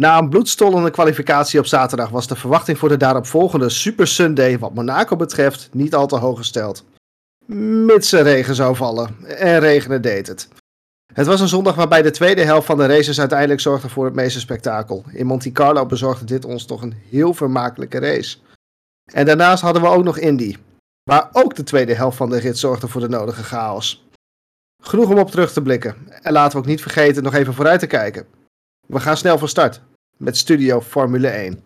Na een bloedstollende kwalificatie op zaterdag was de verwachting voor de daaropvolgende Super Sunday wat Monaco betreft niet al te hoog gesteld. Mits er regen zou vallen. En regenen deed het. Het was een zondag waarbij de tweede helft van de races uiteindelijk zorgde voor het meeste spektakel. In Monte Carlo bezorgde dit ons toch een heel vermakelijke race. En daarnaast hadden we ook nog Indy, waar ook de tweede helft van de rit zorgde voor de nodige chaos. Genoeg om op terug te blikken. En laten we ook niet vergeten nog even vooruit te kijken. We gaan snel van start met Studio Formule 1.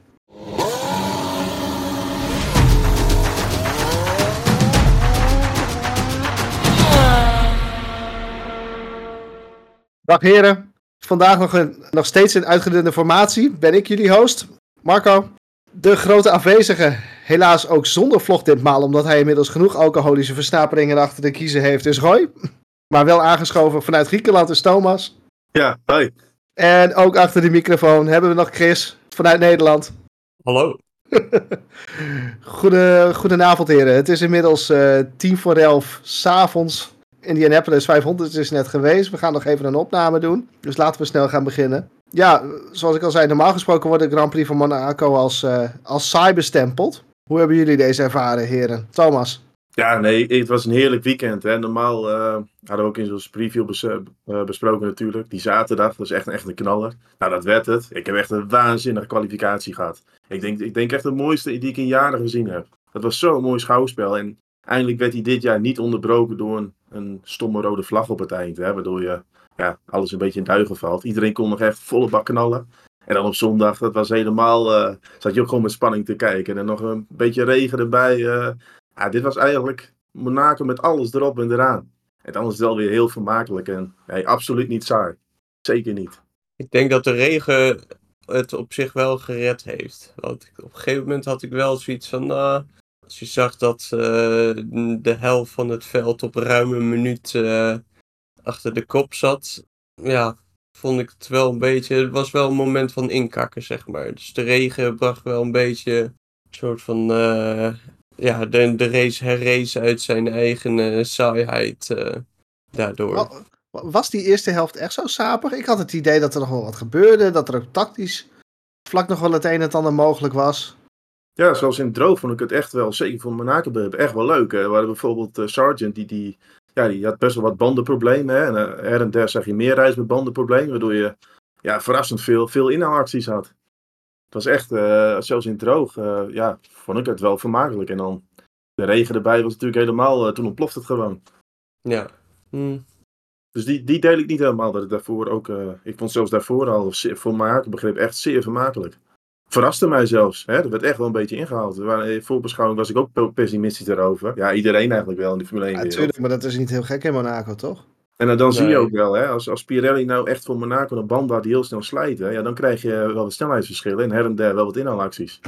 Dag heren, vandaag nog, een, nog steeds in uitgedunde formatie ben ik jullie host, Marco. De grote afwezige, helaas ook zonder vlog ditmaal, omdat hij inmiddels genoeg alcoholische versnaperingen achter de kiezen heeft, is Roy. Maar wel aangeschoven vanuit Griekenland is Thomas. Ja, hoi. En ook achter de microfoon hebben we nog Chris vanuit Nederland. Hallo. Goede, goedenavond heren. Het is inmiddels uh, tien voor elf s'avonds. Indianapolis 500 is net geweest. We gaan nog even een opname doen. Dus laten we snel gaan beginnen. Ja, zoals ik al zei, normaal gesproken wordt de Grand Prix van Monaco als, uh, als saai bestempeld. Hoe hebben jullie deze ervaren, heren? Thomas? Ja, nee, het was een heerlijk weekend. Hè. Normaal uh, hadden we ook in zo'n preview bes uh, besproken natuurlijk. Die zaterdag, dat is echt, echt een knaller. Nou, dat werd het. Ik heb echt een waanzinnige kwalificatie gehad. Ik denk, ik denk echt de mooiste die ik in jaren gezien heb. Dat was zo'n mooi schouwspel. En eindelijk werd hij dit jaar niet onderbroken door een, stomme rode vlag op het eind. Hè, waardoor je ja, alles een beetje in duigen valt. Iedereen kon nog echt volle bak knallen. En dan op zondag, dat was helemaal. Zat je ook gewoon met spanning te kijken. En nog een beetje regen erbij. Ja, dit was eigenlijk Monaco met alles erop en eraan. En dan is het wel weer heel vermakelijk. En nee, absoluut niet saai. Zeker niet. Ik denk dat de regen het op zich wel gered heeft. Want op een gegeven moment had ik wel zoiets van. Uh, als je zag dat uh, de helft van het veld op ruim een minuut uh, achter de kop zat. Ja, vond ik het wel een beetje. Het was wel een moment van inkakken, zeg maar. Dus de regen bracht wel een beetje een soort van. Ja, de, de race herrees uit zijn eigen uh, saaiheid uh, daardoor. Was die eerste helft echt zo sapig? Ik had het idee dat er nog wel wat gebeurde. Dat er ook tactisch vlak nog wel het een en het ander mogelijk was. Ja, zoals in droog vond ik het echt wel, zeker voor Monaco, echt wel leuk. Hè. We hadden bijvoorbeeld uh, Sargent, die, die, ja, die had best wel wat bandenproblemen. Hè. En uh, her en der zag je meer reis met bandenproblemen, waardoor je ja, verrassend veel, veel inhaalacties had. Het was echt, uh, zelfs in droog, ja, vond ik het wel vermakelijk. En dan de regen erbij was natuurlijk helemaal, toen ontploft het gewoon. Ja. Hm. Dus die, die deel ik niet helemaal. Dat ik daarvoor ook, ik vond zelfs daarvoor al, voor Monaco begrip, echt zeer vermakelijk verraste mij zelfs. Hè? Dat werd echt wel een beetje ingehaald. In voorbeschouwing was ik ook pessimistisch daarover. Ja, iedereen eigenlijk wel in de Formule 1 Ja, natuurlijk, maar dat is niet heel gek in Monaco, toch? En dan, dan nee. zie je ook wel, hè, als, als Pirelli nou echt voor Monaco een band had die heel snel slijt, hè, ja, dan krijg je wel wat snelheidsverschillen en her en der wel wat inhaalacties.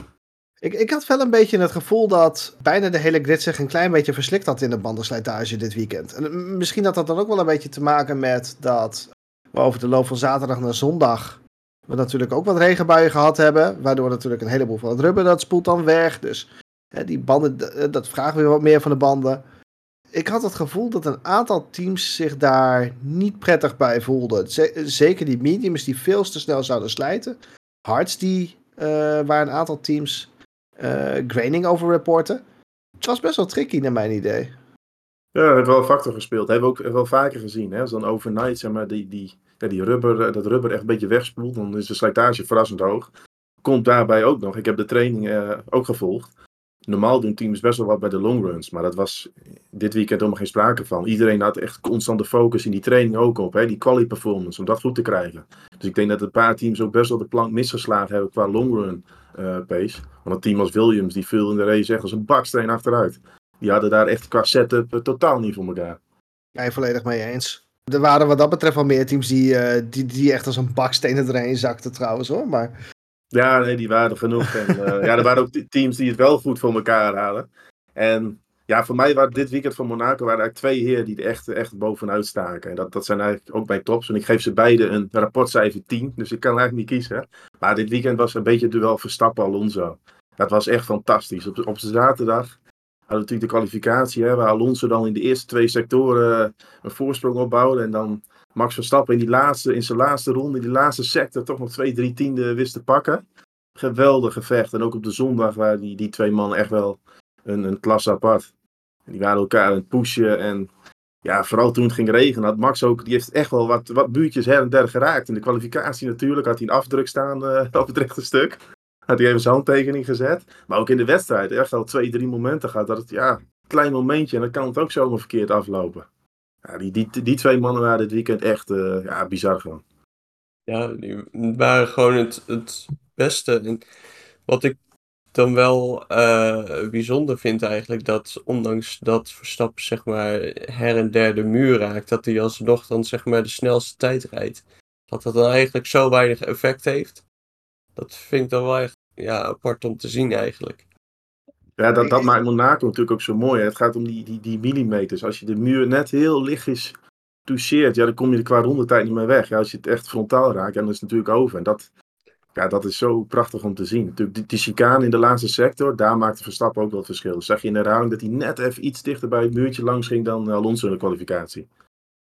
Ik, ik had wel een beetje het gevoel dat bijna de hele grid zich een klein beetje verslikt had in de bandenslijtage dit weekend. En misschien had dat dan ook wel een beetje te maken met dat we over de loop van zaterdag naar zondag we natuurlijk ook wat regenbuien gehad hebben. Waardoor natuurlijk een heleboel van het rubber dat spoelt dan weg. Dus hè, die banden, dat vragen weer wat meer van de banden. Ik had het gevoel dat een aantal teams zich daar niet prettig bij voelden. Zeker die mediums die veel te snel zouden slijten. Hards die, uh, waar een aantal teams uh, graining over reporten. Het was best wel tricky naar mijn idee. Ja, het wel een factor gespeeld. Hebben we ook wel vaker gezien. Hè? Als dan overnight, zeg maar, die, die, ja, die rubber, eh, dat rubber echt een beetje wegspoelt, dan is de slijtage verrassend hoog. Komt daarbij ook nog, ik heb de training ook gevolgd. Normaal doen teams best wel wat bij de longruns, maar dat was dit weekend helemaal geen sprake van. Iedereen had echt constante focus in die training ook op, hè, die quali performance, om dat goed te krijgen. Dus ik denk dat een paar teams ook best wel de plank misgeslagen hebben qua longrun uh, pace. Want een team als Williams, die viel in de race echt als een baksteen achteruit. Die hadden daar echt qua setup uh, totaal niet voor elkaar. Ja, volledig mee eens. Er waren wat dat betreft wel meer teams die, uh, die, die echt als een baksteen erheen zakten trouwens hoor. Maar... Ja, nee, die waren er genoeg. En, uh, ja, er waren ook teams die het wel goed voor elkaar hadden. En ja, voor mij waren dit weekend van Monaco waren eigenlijk twee heren die er echt, echt bovenuit staken. En dat, dat zijn eigenlijk ook mijn tops. En ik geef ze beide een rapportcijfer 10. Dus ik kan eigenlijk niet kiezen. Maar dit weekend was een beetje het duel Verstappen-Alonso. Dat was echt fantastisch. Op, op zaterdag hadden natuurlijk de kwalificatie, hè, waar Alonso dan in de eerste twee sectoren een voorsprong opbouwde. En dan Max Verstappen in, die laatste, in zijn laatste ronde, in die laatste sector, toch nog twee, drie tienden wist te pakken. Geweldig gevecht. En ook op de zondag waren die, die twee mannen echt wel een, een klasse apart. Die waren elkaar aan het pushen. En ja, vooral toen het ging regenen had Max ook, die heeft echt wel wat, wat buurtjes her en der geraakt. In de kwalificatie natuurlijk had hij een afdruk staan uh, op het rechte stuk. Had hij even zijn handtekening gezet. Maar ook in de wedstrijd echt al twee, drie momenten gehad. Dat het, ja, klein momentje en dan kan het ook zomaar verkeerd aflopen. Die, die, die twee mannen waren dit weekend echt uh, ja, bizar gewoon. Ja, die waren gewoon het, het beste. Wat ik dan wel uh, bijzonder vind eigenlijk, dat ondanks dat Verstappen zeg maar her en der de muur raakt, dat hij alsnog dan zeg maar de snelste tijd rijdt. Dat dat dan eigenlijk zo weinig effect heeft. Dat vind ik dan wel echt ja, apart om te zien eigenlijk. Ja, dat, dat maakt Monaco natuurlijk ook zo mooi. Het gaat om die, die, die millimeters. Als je de muur net heel lichtjes toucheert, ja, dan kom je er qua rondetijd niet meer weg. Ja, als je het echt frontaal raakt, dan is het natuurlijk over. En dat, ja, dat is zo prachtig om te zien. Natuurlijk, die, die chicane in de laatste sector, daar maakte Verstappen ook wel het verschil. Zag je in de herhaling dat hij net even iets dichter bij het muurtje langs ging dan Alonso in de kwalificatie.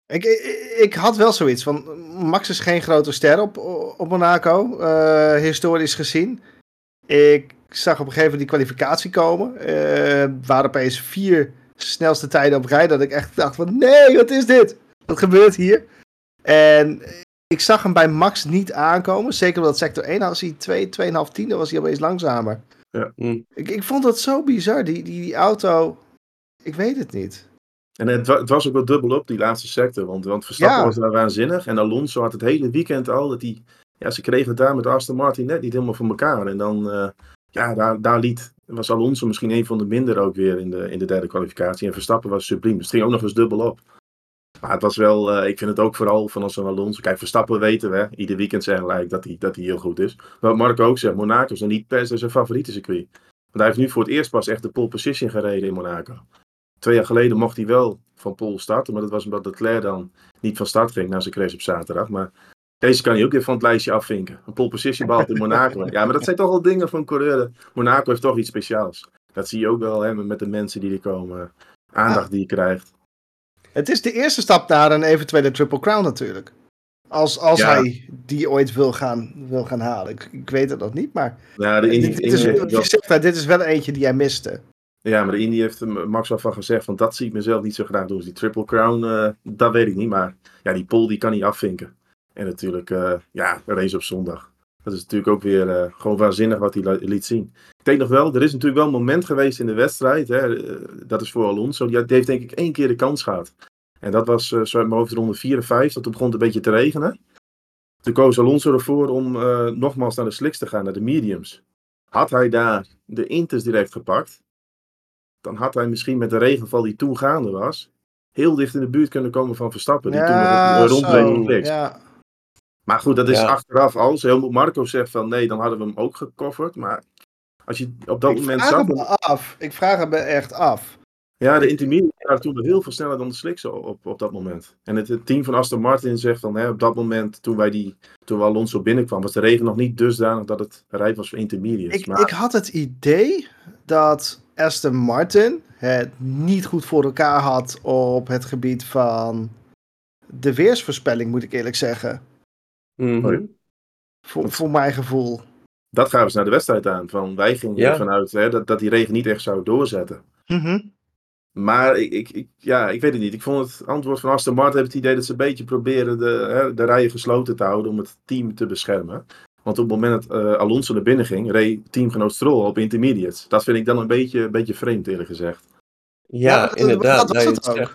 Ik, ik, ik, had wel zoiets van, Max is geen grote ster op, op Monaco, uh, historisch gezien. Ik zag op een gegeven moment die kwalificatie komen. Uh, waren opeens vier snelste tijden op rij, dat ik echt dacht van, nee, wat is dit? Wat gebeurt hier? En ik zag hem bij Max niet aankomen. Zeker omdat sector 1 als hij 2, 2,5 tiende was hij opeens langzamer. Ja. Hm. Ik, ik vond dat zo bizar. Die, die, die auto, ik weet het niet. En het, het, was ook wel dubbel op, die laatste sector. Want, want Verstappen Ja. was daar waanzinnig. En Alonso had het hele weekend al dat hij... Ja, ze kregen het daar met Aston Martin net niet helemaal voor elkaar. En dan... eh, ja, daar, daar liet, was Alonso misschien een van de minder ook weer in de, in de derde kwalificatie. En Verstappen was subliem. Dus het ging ook nog eens dubbel op. Maar het was wel, eh, ik vind het ook vooral van als een Alonso. Kijk, Verstappen weten we, ieder weekend zeggen gelijk dat hij, dat heel goed is. Maar wat Marco ook zegt, Monaco is niet per se zijn favoriete circuit. Want hij heeft nu voor het eerst pas echt de pole position gereden in Monaco. Twee jaar geleden mocht hij wel van pole starten, maar dat was omdat Leclerc dan niet van start ging na zijn crash op zaterdag. Maar deze kan hij ook weer van het lijstje afvinken. Een pole position behaald in Monaco. Ja, maar dat zijn toch wel dingen van coureur. Monaco heeft toch iets speciaals. Dat zie je ook wel hè, met de mensen die er komen. Aandacht die je krijgt. Het is de eerste stap naar een eventuele Triple Crown natuurlijk. Als, als Ja. hij die ooit wil gaan, wil gaan halen. Ik, ik weet het nog niet, maar Ja, de Indy, dit, dit is, je dit is wel eentje die hij miste. ja, maar de Indy heeft Max wel van gezegd. Want dat zie ik mezelf niet zo graag doen. Dus die Triple Crown, eh, dat weet ik niet. Maar ja, die pole die kan hij afvinken. En natuurlijk, eh, ja, de race op zondag. Dat is natuurlijk ook weer eh, gewoon waanzinnig wat hij liet zien. Ik denk nog wel, er is natuurlijk wel een moment geweest in de wedstrijd. Hè, eh, dat is voor Alonso. Die, heeft denk ik één keer de kans gehad. En dat was zo uit mijn hoofd ronde 4 en 5. Toen begon het een beetje te regenen. Toen koos Alonso ervoor om nogmaals naar de slicks te gaan, naar de mediums. Had hij daar de inters direct gepakt, dan had hij misschien met de regenval die toen gaande was, heel dicht in de buurt kunnen komen van Verstappen. Die Ja, toen rondreed slicks. ja. Maar goed, dat is Ja. achteraf als. Helmut Marco zegt van nee, dan hadden we hem ook gecoverd. Maar als je op dat Ik moment vraag zag. hem af. Ik vraag hem echt af. Ja, de intermediate waren toen heel veel sneller dan de slicks op, op, op dat moment. En het, het team van Aston Martin zegt van hè, op dat moment, toen wij die, toen Alonso binnenkwam, was de regen nog niet dusdanig dat het rijp was voor intermediates. Ik, maar ik had het idee dat Aston Martin het niet goed voor elkaar had op het gebied van de weersvoorspelling, moet ik eerlijk zeggen. Hoi. Voor, voor mijn gevoel. dat gaven ze naar de wedstrijd aan. Van, wij gingen Ja. ervan uit hè, dat, dat die regen niet echt zou doorzetten. Mhm. Maar ik, ik, ik- ja, ik weet het niet. Ik vond het antwoord van Aston Martin heeft het idee dat ze een beetje proberen de, hè, de rijen gesloten te houden om het team te beschermen. Want op het moment dat eh, Alonso naar binnen ging, reed teamgenoot Stroll op intermediates. Dat vind ik dan een beetje, een beetje vreemd eerlijk gezegd. Ja, dat- inderdaad. dat was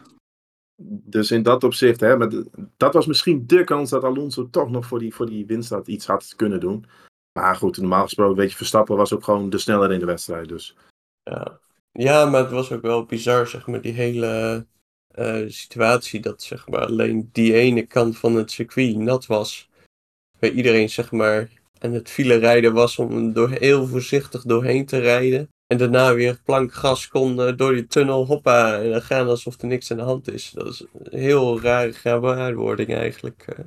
Dus in dat opzicht, hè, maar dat was misschien de kans dat Alonso toch nog voor die, voor die winst had, iets had kunnen doen. Maar goed, normaal gesproken, weet je, Verstappen was ook gewoon de sneller in de wedstrijd. Dus Ja. ja, maar het was ook wel bizar, zeg maar, die hele eh, situatie dat zeg maar alleen die ene kant van het circuit nat was. Waar iedereen zeg maar aan het file rijden was om door, heel voorzichtig doorheen te rijden. En daarna weer plank gas kon door die tunnel, hoppa, en dan gaan alsof er niks aan de hand is. Dat is een heel rare gewaarwording eigenlijk. eh.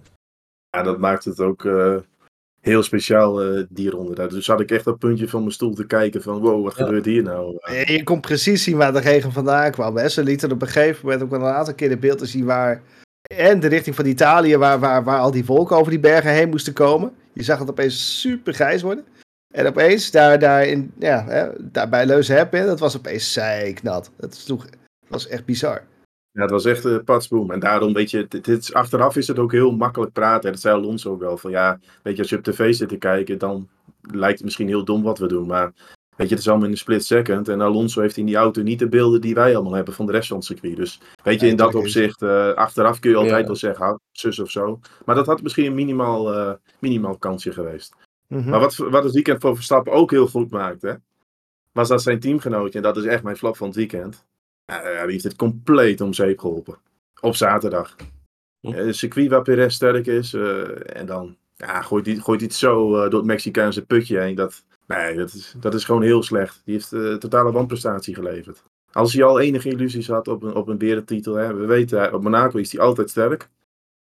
ja, dat maakt het ook eh, heel speciaal, eh, die ronde. daar. Dus had ik echt op het puntje van mijn stoel te kijken van, wow, wat Ja. gebeurt hier nou? Je kon precies zien waar de regen vandaan kwam. Hè? Ze lieten op een gegeven moment ook wel een aantal keer de beelden zien waar en de richting van Italië, waar, waar, waar al die wolken over die bergen heen moesten komen. Je zag het opeens super grijs worden. En opeens, daar, daar, in, ja, hè, daar bij Leuze-Heppen, dat was opeens zijknat. Dat sloeg, was echt bizar. Ja, het was echt een uh, patsboom. En daarom, weet je, dit, dit, achteraf is het ook heel makkelijk praten. Dat zei Alonso ook wel. Van ja, weet je, als je op tv zit te kijken, dan lijkt het misschien heel dom wat we doen. Maar weet je, het is allemaal in een split second. En Alonso heeft in die auto niet de beelden die wij allemaal hebben van de rest van het circuit. Dus weet je, in dat opzicht, uh, achteraf kun je altijd ja. wel zeggen, zus of zo. Maar dat had misschien een minimaal, uh, minimaal kansje geweest. Mm -hmm. Maar wat, wat het weekend voor Verstappen ook heel goed maakte, was dat zijn teamgenootje, en dat is echt mijn flap van het weekend, die heeft het compleet om zeep geholpen. Op zaterdag. Hm. Uh, circuit waar Perez sterk is. Uh, en dan ja, gooit hij gooit het zo door het Mexicaanse putje heen. Dat, nee, dat is, dat is gewoon heel slecht. Die heeft uh, totale wanprestatie geleverd. Als hij al enige illusies had op een, op een berentitel. Hè, we weten, op Monaco is hij altijd sterk.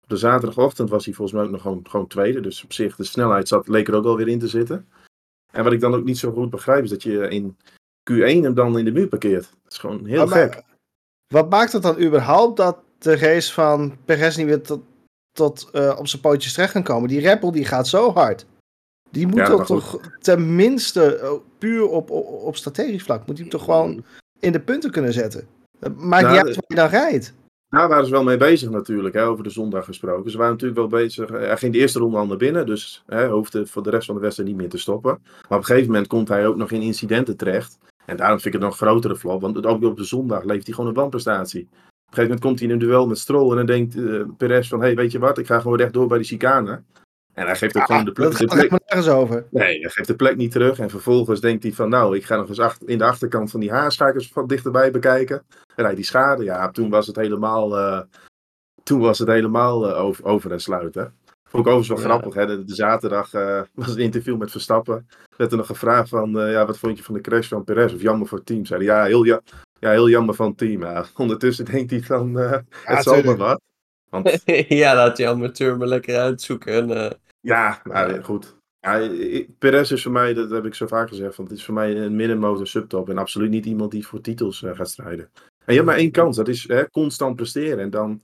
Op de zaterdagochtend was hij volgens mij ook nog gewoon, gewoon tweede. Dus op zich, de snelheid zat, leek er ook alweer in te zitten. En wat ik dan ook niet zo goed begrijp, is dat je in Q1 hem dan in de muur parkeert. Dat is gewoon heel maar, gek. Wat maakt het dan überhaupt dat de race van Perez niet weer tot, tot uh, op zijn pootjes terecht kan komen? Die Bull die gaat zo hard. Die moet ja, toch tenminste, uh, puur op, op, op, strategisch vlak, moet hij hem toch gewoon in de punten kunnen zetten. Het maakt nou, niet uit waar je dan rijdt. Daar waren ze wel mee bezig natuurlijk, hè, over de zondag gesproken. Ze waren natuurlijk wel bezig. Hij ging de eerste ronde al naar binnen, dus hij hoefde voor de rest van de wedstrijd niet meer te stoppen. Maar op een gegeven moment komt hij ook nog in incidenten terecht. En daarom vind ik het nog een grotere flop, want ook op de zondag levert hij gewoon een wanprestatie. Op een gegeven moment komt hij in een duel met Stroll en dan denkt uh, Perez van, hey, weet je wat, ik ga gewoon rechtdoor bij de chicane. En hij geeft ook ja, gewoon de plek. Dat gaat er plek... nergens over. Nee, hij geeft de plek niet terug. En vervolgens denkt hij van, nou, ik ga nog eens achter, in de achterkant van die haarschakers van dichterbij bekijken. En hij die schade, ja, toen was het helemaal, uh, toen was het helemaal uh, over, over en sluiten. Vond ik overigens wel ja. grappig. Hè? De, de zaterdag uh, was een interview met Verstappen. Werd er nog gevraagd van, uh, ja, wat vond je van de crash van Perez? Of jammer voor het team? Zei hij, ja, heel, ja, ja, heel jammer van het team. Ja, ondertussen denkt hij van, uh, het zal maar wat. Want... ja, laat die amateur maar lekker uitzoeken. En, ja, nou, goed. Ja, Perez is voor mij, dat heb ik zo vaak gezegd, want het is voor mij een middenmotor subtop. En absoluut niet iemand die voor titels gaat strijden. En je hebt maar één kans, dat is hè, constant presteren. En dan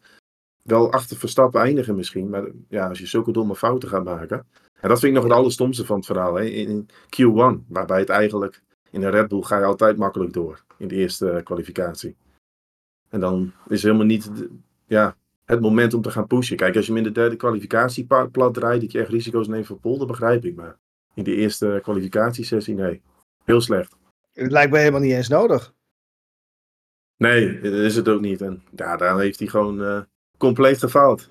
wel achter Verstappen eindigen misschien. Maar ja, als je zulke domme fouten gaat maken. En dat vind ik nog het allerstomste van het verhaal. Hè? In Q1, waarbij het eigenlijk in een Red Bull ga je altijd makkelijk door. In de eerste kwalificatie. En dan is helemaal niet ja, het moment om te gaan pushen. Kijk, als je hem in de derde kwalificatie plat draait, dat je echt risico's neemt voor Pol, dat begrijp ik. Maar in de eerste kwalificatiesessie, nee. Heel slecht. Het lijkt me helemaal niet eens nodig. Nee, dat is het ook niet. En ja, daar heeft hij gewoon uh, compleet gefaald.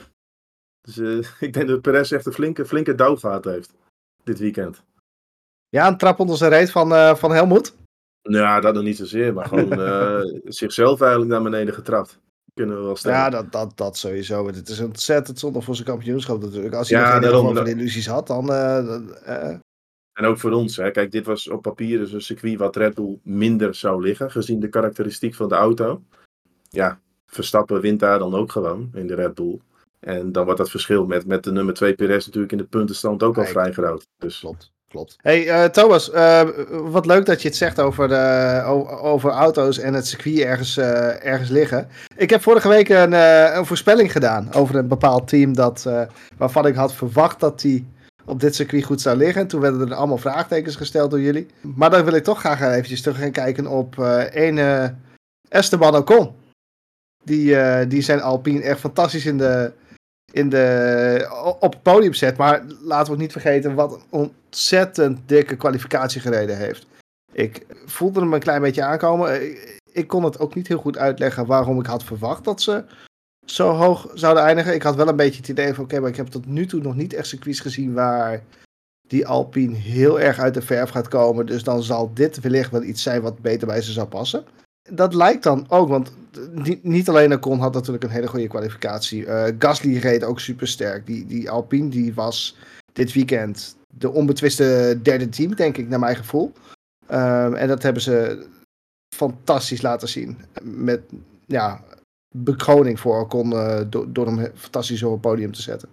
Dus uh, ik denk dat Perez echt een flinke, flinke douwvaart heeft. Dit weekend. Ja, een trap onder zijn reet van, uh, van Helmoet? Ja, dat nog niet zozeer. Maar gewoon zichzelf eigenlijk naar beneden getrapt. Kunnen we wel stellen. Ja, dat, dat, dat sowieso. Het is ontzettend zonde voor zijn kampioenschap natuurlijk. Als hij ja, nog geen van de illusies had, dan... En ook voor ons. Hè. Kijk, dit was op papier dus een circuit wat Red Bull minder zou liggen. Gezien de karakteristiek van de auto. Ja, Verstappen wint daar dan ook gewoon in de Red Bull. En dan wordt dat verschil met, met de nummer 2 Perez natuurlijk in de puntenstand ook al vrij groot. Dus... Klopt, klopt. Hey uh, Thomas, uh, wat leuk dat je het zegt over, de, over auto's en het circuit ergens, uh, ergens liggen. Ik heb vorige week een, een voorspelling gedaan over een bepaald team dat, waarvan ik had verwacht dat die op dit circuit goed zou liggen. Toen werden er allemaal vraagtekens gesteld door jullie. Maar dan wil ik toch graag eventjes terug gaan kijken op een Esteban Ocon. Die, die zijn Alpine echt fantastisch in de, in de, op het podium zet. Maar laten we ook niet vergeten wat een ontzettend dikke kwalificatie gereden heeft. Ik voelde hem een klein beetje aankomen. Ik, ik kon het ook niet heel goed uitleggen waarom ik had verwacht dat ze zo hoog zouden eindigen. Ik had wel een beetje het idee van, oké, maar ik heb tot nu toe nog niet echt circuits gezien waar die Alpine heel erg uit de verf gaat komen. Dus dan zal dit wellicht wel iets zijn wat beter bij ze zou passen dat lijkt dan ook, want niet alleen Ocon had natuurlijk een hele goede kwalificatie. Uh, Gasly reed ook super sterk. Die, die Alpine die was dit weekend de onbetwiste derde team, denk ik, naar mijn gevoel. Um, en dat hebben ze fantastisch laten zien. Met ja, bekroning voor Ocon uh, door, door hem fantastisch op het podium te zetten.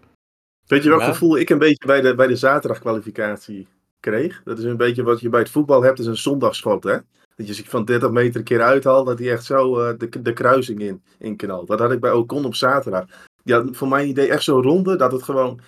Weet je welk ja. gevoel ik een beetje bij de, bij de zaterdagkwalificatie kreeg? Dat is een beetje wat je bij het voetbal hebt, is een zondagschot, hè? Dat je zich van 30 meter een keer uithaalt, dat hij echt zo uh, de, de kruising in, in knalt. Dat had ik bij Ocon op zaterdag. had voor mijn idee echt zo'n ronde dat het gewoon...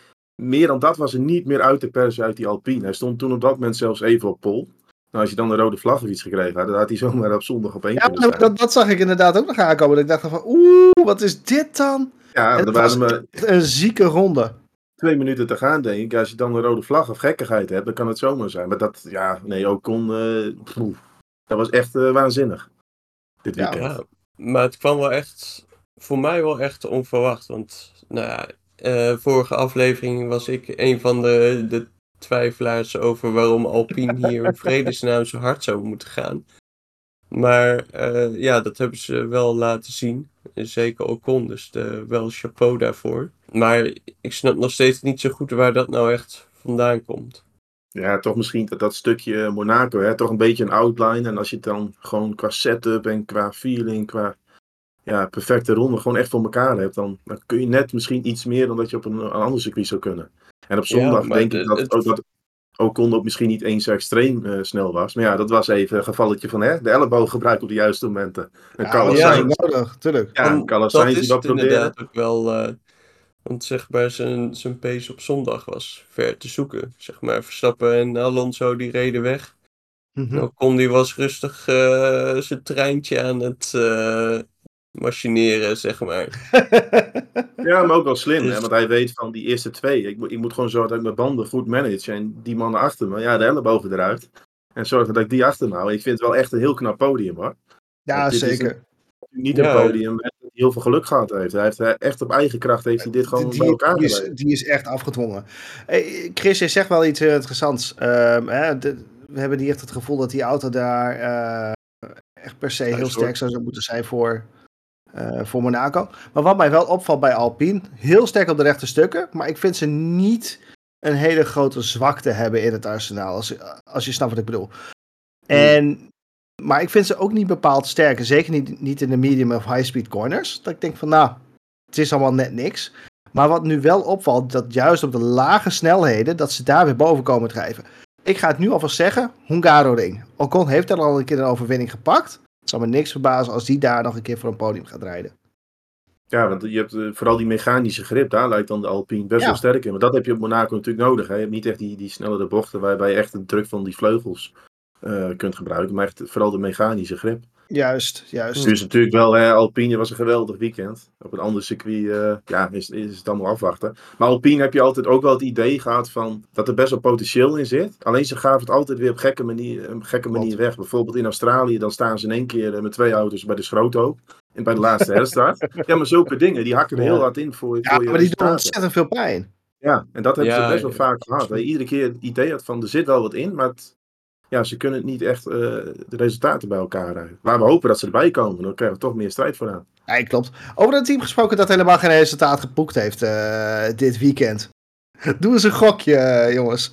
Meer dan dat was er niet meer uit te persen uit die Alpine. Hij stond toen op dat moment zelfs even op pol. Nou, als je dan een rode vlag of iets gekregen had, dan had hij zomaar op zondag op één Ja, kunnen dat, dat zag ik inderdaad ook nog aankomen. Ik dacht van, oeh, wat is dit dan? Ja, er was maar echt een zieke ronde. twee minuten te gaan, denk ik. Als je dan een rode vlag of gekkigheid hebt, dan kan het zomaar zijn. Maar dat, ja, nee, Ocon, eh poeh, dat was echt eh, waanzinnig. Dit Ja. weekend. Ja, maar het kwam wel echt, voor mij wel echt onverwacht. Want, nou ja, eh, vorige aflevering was ik een van de, de twijfelaars over waarom Alpine hier in vredesnaam zo hard zou moeten gaan. Maar eh, ja, dat hebben ze wel laten zien. Zeker Ocon, dus de, wel chapeau daarvoor. Maar ik snap nog steeds niet zo goed waar dat nou echt vandaan komt. Ja, toch misschien dat, dat stukje Monaco, hè, toch een beetje een outline. En als je het dan gewoon qua setup en qua feeling, qua ja, perfecte ronde gewoon echt voor elkaar hebt, dan, dan kun je net misschien iets meer dan dat je op een, een ander circuit zou kunnen. En op zondag denk de- ik dat, het- ook dat Ocon ook misschien niet eens zo extreem eh, snel was. Maar ja, dat was even een gevalletje van hè, de elleboog gebruiken op de juiste momenten. En Ja, Carlos dat ja, Sainz, nodig, tuurlijk. ja, En Carlos dat Sainz die is dat het probeerde. inderdaad ook wel. eh, want zeg maar, zijn, zijn pace op zondag was ver te zoeken. Zeg maar, Verstappen en Alonso die reden weg. Mhm. Ocon die was rustig eh, zijn treintje aan het eh, machineren, zeg maar. Ja, maar ook wel slim, Dus- hè, want hij weet van die eerste twee. Ik, moet- ik moet gewoon zorgen dat ik mijn banden goed manage. En die mannen achter me, ja, de ellebogen eruit. En zorgen dat ik die achter me hou. Ik vind het wel echt een heel knap podium hoor. ja, zeker. Niet Ja. een podium heel veel geluk gehad heeft. Hij heeft eh, echt op eigen kracht heeft hij dit gewoon Die, bij elkaar die, is, die is echt afgedwongen. Hey, Chris, je zegt wel iets heel interessants. Ehm, hè, de- we hebben niet echt het gevoel dat die auto daar eh, echt per se heel sterk zou moeten zijn voor, eh, voor Monaco. Maar wat mij wel opvalt bij Alpine, heel sterk op de rechte stukken, maar ik vind ze niet een hele grote zwakte hebben in het arsenaal, als, als je snapt wat ik bedoel. En, maar ik vind ze ook niet bepaald sterk, en zeker niet, niet in de medium of high speed corners. Dat ik denk van, nou, het is allemaal net niks. Maar wat nu wel opvalt, dat juist op de lage snelheden, dat ze daar weer boven komen drijven. Ik ga het nu alvast zeggen, Hungaro-ring. Ocon heeft er al een keer een overwinning gepakt. Het zal me niks verbazen als die daar nog een keer voor een podium gaat rijden. Ja, want je hebt eh, vooral die mechanische grip, daar lijkt dan de Alpine best Ja. wel sterk in. Maar dat heb je op Monaco natuurlijk nodig. Hè. Je hebt niet echt die, die snellere bochten waarbij je echt de druk van die vleugels kunt gebruiken. Maar echt vooral de mechanische grip. Juist, juist. Dus natuurlijk wel, hè, Alpine was een geweldig weekend. Op een ander circuit eh, ja, is, is het allemaal afwachten. Maar Alpine heb je altijd ook wel het idee gehad van dat er best wel potentieel in zit. Alleen ze gaven het altijd weer op gekke manier, op gekke manier weg. Bijvoorbeeld in Australië, dan staan ze in één keer eh, met twee auto's bij de schroothoop. En bij de laatste herstart. Ja, maar zulke dingen, die hakken er Ja. heel hard in voor, Ja, voor je maar die doen ontzettend veel pijn. Ja, en dat hebben Ja, ze best wel ja, vaak gehad. Dat je iedere keer het idee had van er zit wel wat in, maar het- ja, ze kunnen het niet echt eh, de resultaten bij elkaar rijden. Maar we hopen dat ze erbij komen, dan krijgen we toch meer strijd vooraan. Ja, klopt. Over een team gesproken dat helemaal geen resultaat geboekt heeft eh, dit weekend. Doe eens een gokje, eh, jongens.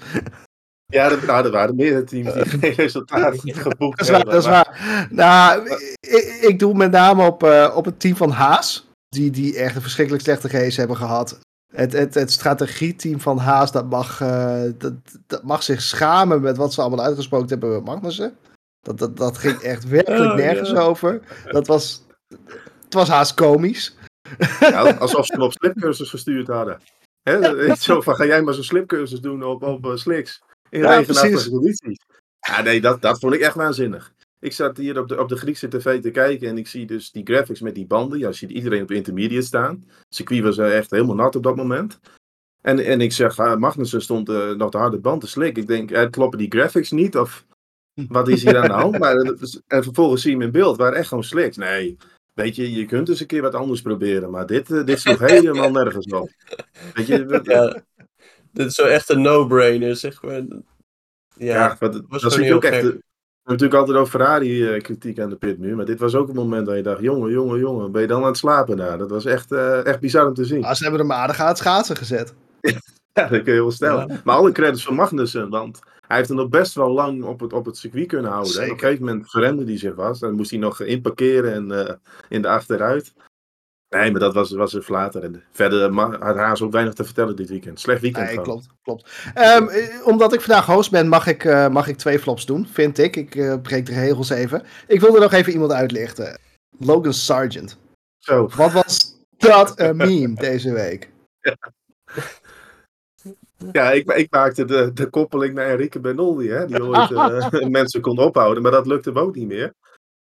Ja, er, nou, er waren meerdere teams die geen resultaten geboekt Dat is waar, hebben. dat is waar. Nou, ik, ik doe met name op, eh, op het team van Haas. Die, die echt een verschrikkelijk slechte race hebben gehad. Het, het, het strategieteam van Haas, dat mag, eh, dat, dat mag zich schamen met wat ze allemaal uitgesproken hebben met Magnussen. Dat, dat, dat ging echt werkelijk Oh, nergens ja. over. Dat was, het was haast komisch. Ja, alsof ze hem op slipcursus gestuurd hadden. Hè, zo van, ga jij maar zo'n slipcursus doen op, op eh, slicks. In Ja, regenachtige condities. Ja, nee, dat, dat vond ik echt waanzinnig. Ik zat hier op de, op de Griekse tv te kijken en ik zie dus die graphics met die banden. Ja, je ziet iedereen op intermediate staan. Het circuit was eh, echt helemaal nat op dat moment. En, en ik zeg, ah, Magnussen stond eh, nog de harde band te slikken. Ik denk, eh, kloppen die graphics niet? Of wat is hier aan de hand? Maar, dus- en vervolgens zie je hem in beeld, waren echt gewoon slicks. Nee, weet je, je kunt eens een keer wat anders proberen. Maar dit, eh, dit sloeg helemaal nergens op. Weet je, Ja, dit is zo echt een no-brainer, zeg maar. Ja, dat was dat ook echt. Natuurlijk altijd over Ferrari eh, kritiek aan de pitmuur. Maar dit was ook een moment dat je dacht: jongen, jongen, jongen, ben je dan aan het slapen daar? Dat was echt, eh, echt bizar om te zien. Maar ze hebben hem aardig aan het schaatsen gezet. Ja, dat kun je wel stellen. Ja. Maar alle credits voor Magnussen, want hij heeft hem nog best wel lang op het, op het circuit kunnen houden. En op een gegeven moment verremde hij zich vast. Dan moest hij nog inparkeren en eh, in de achteruit. Nee, maar dat was, was een flater. En verder had Haas ook weinig te vertellen dit weekend. Slecht weekend Nee, gewoon. klopt, klopt. Ehm, eh, omdat ik vandaag host ben, mag ik, eh, mag ik twee flops doen, vind ik. Ik eh, breek de regels even. Ik wilde nog even iemand uitlichten. Logan Sargent. Zo, Wat was, dat een meme deze week. Ja, ik, ik maakte de, de koppeling naar Enrique Benoldi, hè, die ooit uh, mensen kon ophouden, maar dat lukte hem ook niet meer.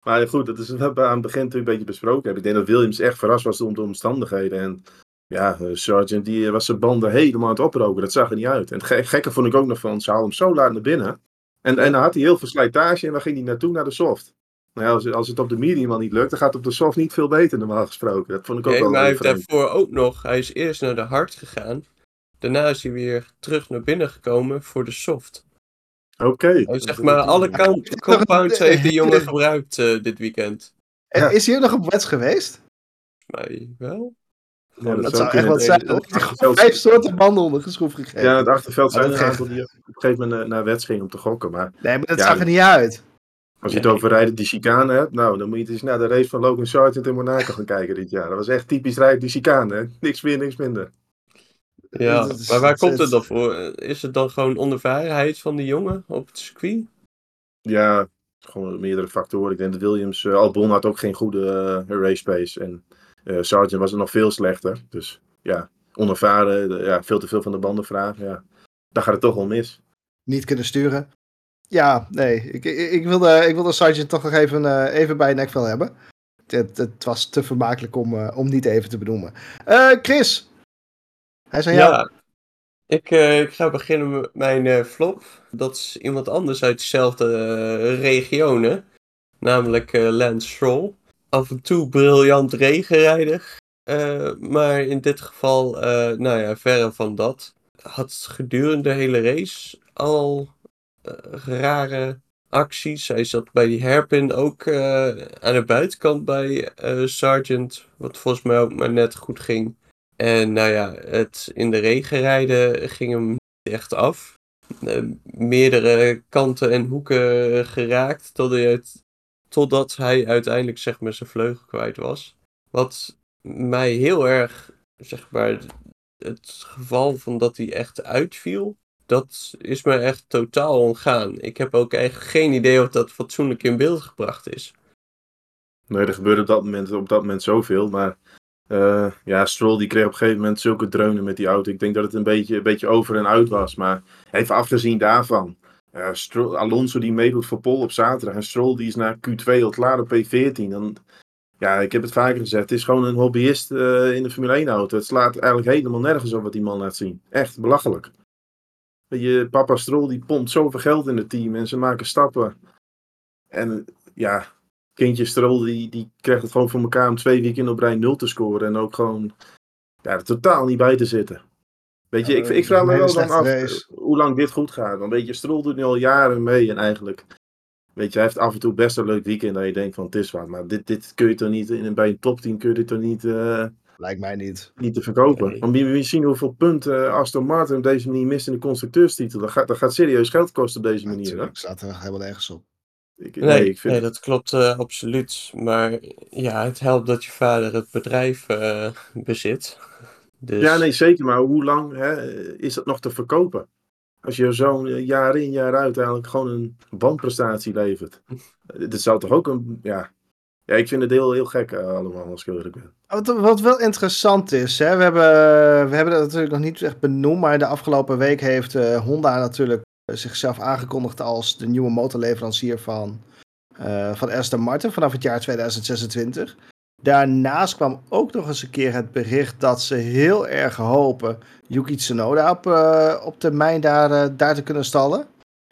Maar goed, dat is we hebben aan het begin natuurlijk een beetje besproken. Ik denk dat Williams echt verrast was om de omstandigheden. En ja, uh, Sargent die was zijn banden helemaal aan het oproken. Dat zag er niet uit. En het gekke vond ik ook nog van, ze haalden hem zo laat naar binnen. En, en dan had hij heel veel slijtage en dan ging hij naartoe naar de soft. Nou ja, als, als het op de medium al niet lukt, dan gaat het op de soft niet veel beter normaal gesproken. Dat vond ik ook Nee, wel maar hij heeft daarvoor ook nog, hij is eerst naar de hard gegaan. Daarna is hij weer terug naar binnen gekomen voor de soft. Oké. Zeg maar alle count- compounds heeft de jongen gebruikt eh, dit weekend. En is hij nog op wets geweest? Mij wel. Ja, dat zou zou echt wat zijn. Nee, dat- vijf soorten banden onder de schroef gegeven. Ja, het achterveld zijn er aantal die op een gegeven moment naar, wets gingen om te gokken. Maar Nee, maar dat Ja, zag er niet uit. als je Nee. het over rijden die chicane hebt, nou, dan moet je eens naar de race van Logan Sargent in Monaco gaan kijken dit jaar. Dat was echt typisch rijden die chicane, hè? Niks meer, niks minder. Ja, is- maar waar het komt is- het dan voor? Is het dan gewoon onervarenheid van de jongen op het circuit? Ja, gewoon meerdere factoren. Ik denk dat Williams, eh, Albon had ook geen goede eh, race pace. En eh Sargent was er nog veel slechter. Dus ja, onervaren, ja, veel te veel van de banden vragen. Ja. Dan gaat het toch wel mis. Niet kunnen sturen. Ja, nee. Ik, ik, ik wilde, ik wilde Sargent toch nog even, eh, even bij nekvel hebben. Het, het was te vermakelijk om, om niet even te benoemen. Eh, Chris. Ja. Ik, eh, ik ga beginnen met mijn eh, flop. Dat is iemand anders uit dezelfde eh, regionen. Namelijk Lance Stroll. Af en toe briljant regenrijder. maar in dit geval, nou ja, verre van dat. Had gedurende de hele race al rare acties. Hij zat bij die hairpin ook aan de buitenkant bij eh Sargent. Wat volgens mij ook maar net goed ging. En nou ja, het in de regen rijden ging hem niet echt af. Eh, meerdere kanten en hoeken geraakt totdat hij, totdat hij uiteindelijk zeg maar zijn vleugel kwijt was. Wat mij heel erg, zeg maar, het geval van dat hij echt uitviel, dat is me echt totaal ontgaan. Ik heb ook eigenlijk geen idee of dat fatsoenlijk in beeld gebracht is. Nee, er gebeurde op dat moment, op dat moment zoveel. Maar eh, ja, Stroll die kreeg op een gegeven moment zulke dreunen met die auto. Ik denk dat het een beetje, een beetje over en uit was. Maar even afgezien daarvan. eh, Stroll- Alonso die meedoet voor Pol op zaterdag. En Stroll die is naar Q2 al klaar op P14. Dan, ja, ik heb het vaker gezegd. Het is gewoon een hobbyist eh, in de Formule 1 auto. Het slaat eigenlijk helemaal nergens op wat die man laat zien. Echt belachelijk. Je, papa Stroll die pompt zoveel geld in het team. En ze maken stappen. En ja, kindje Stroll die, die krijgt het gewoon voor elkaar om twee weken op rij nul te scoren. En ook gewoon ja, er totaal niet bij te zitten. Weet je, Ja, ik, ik vraag me wel dan af race. eh, hoe lang dit goed gaat. Want weet je, Stroll doet nu al jaren mee en eigenlijk... Weet je, hij heeft af en toe best een leuk weekend dat je denkt van het is wat. Maar dit, dit kun je toch niet, in, bij een topteam kun je dit toch niet, eh, Lijkt mij niet. niet te verkopen. Nee. Want je zien hoeveel punten Aston Martin op deze manier mist in de constructeurstitel. Dat gaat, dat gaat serieus geld kosten op deze manier. Hè? Natuurlijk, staat er helemaal nergens op. Ik, Nee, nee, ik vind nee, dat klopt eh, absoluut. Maar ja, het helpt dat je vader het bedrijf eh, bezit. Dus, Ja, nee, zeker. Maar hoe lang hè, is dat nog te verkopen? Als je zo'n eh, jaar in, jaar uit eigenlijk gewoon een bandprestatie levert. Dit zou toch ook een... Ja, ja ik vind het heel, heel gek allemaal, als ik heel eerlijk ben. Wat, wat wel interessant is, hè? We, hebben, we hebben dat natuurlijk nog niet echt benoemd, maar de afgelopen week heeft eh, Honda natuurlijk zichzelf aangekondigd als de nieuwe motorleverancier van, eh, van Aston Martin vanaf het jaar 2026. Daarnaast kwam ook nog eens een keer het bericht dat ze heel erg hopen Yuki Tsunoda op, eh, op termijn daar, eh, daar te kunnen stallen.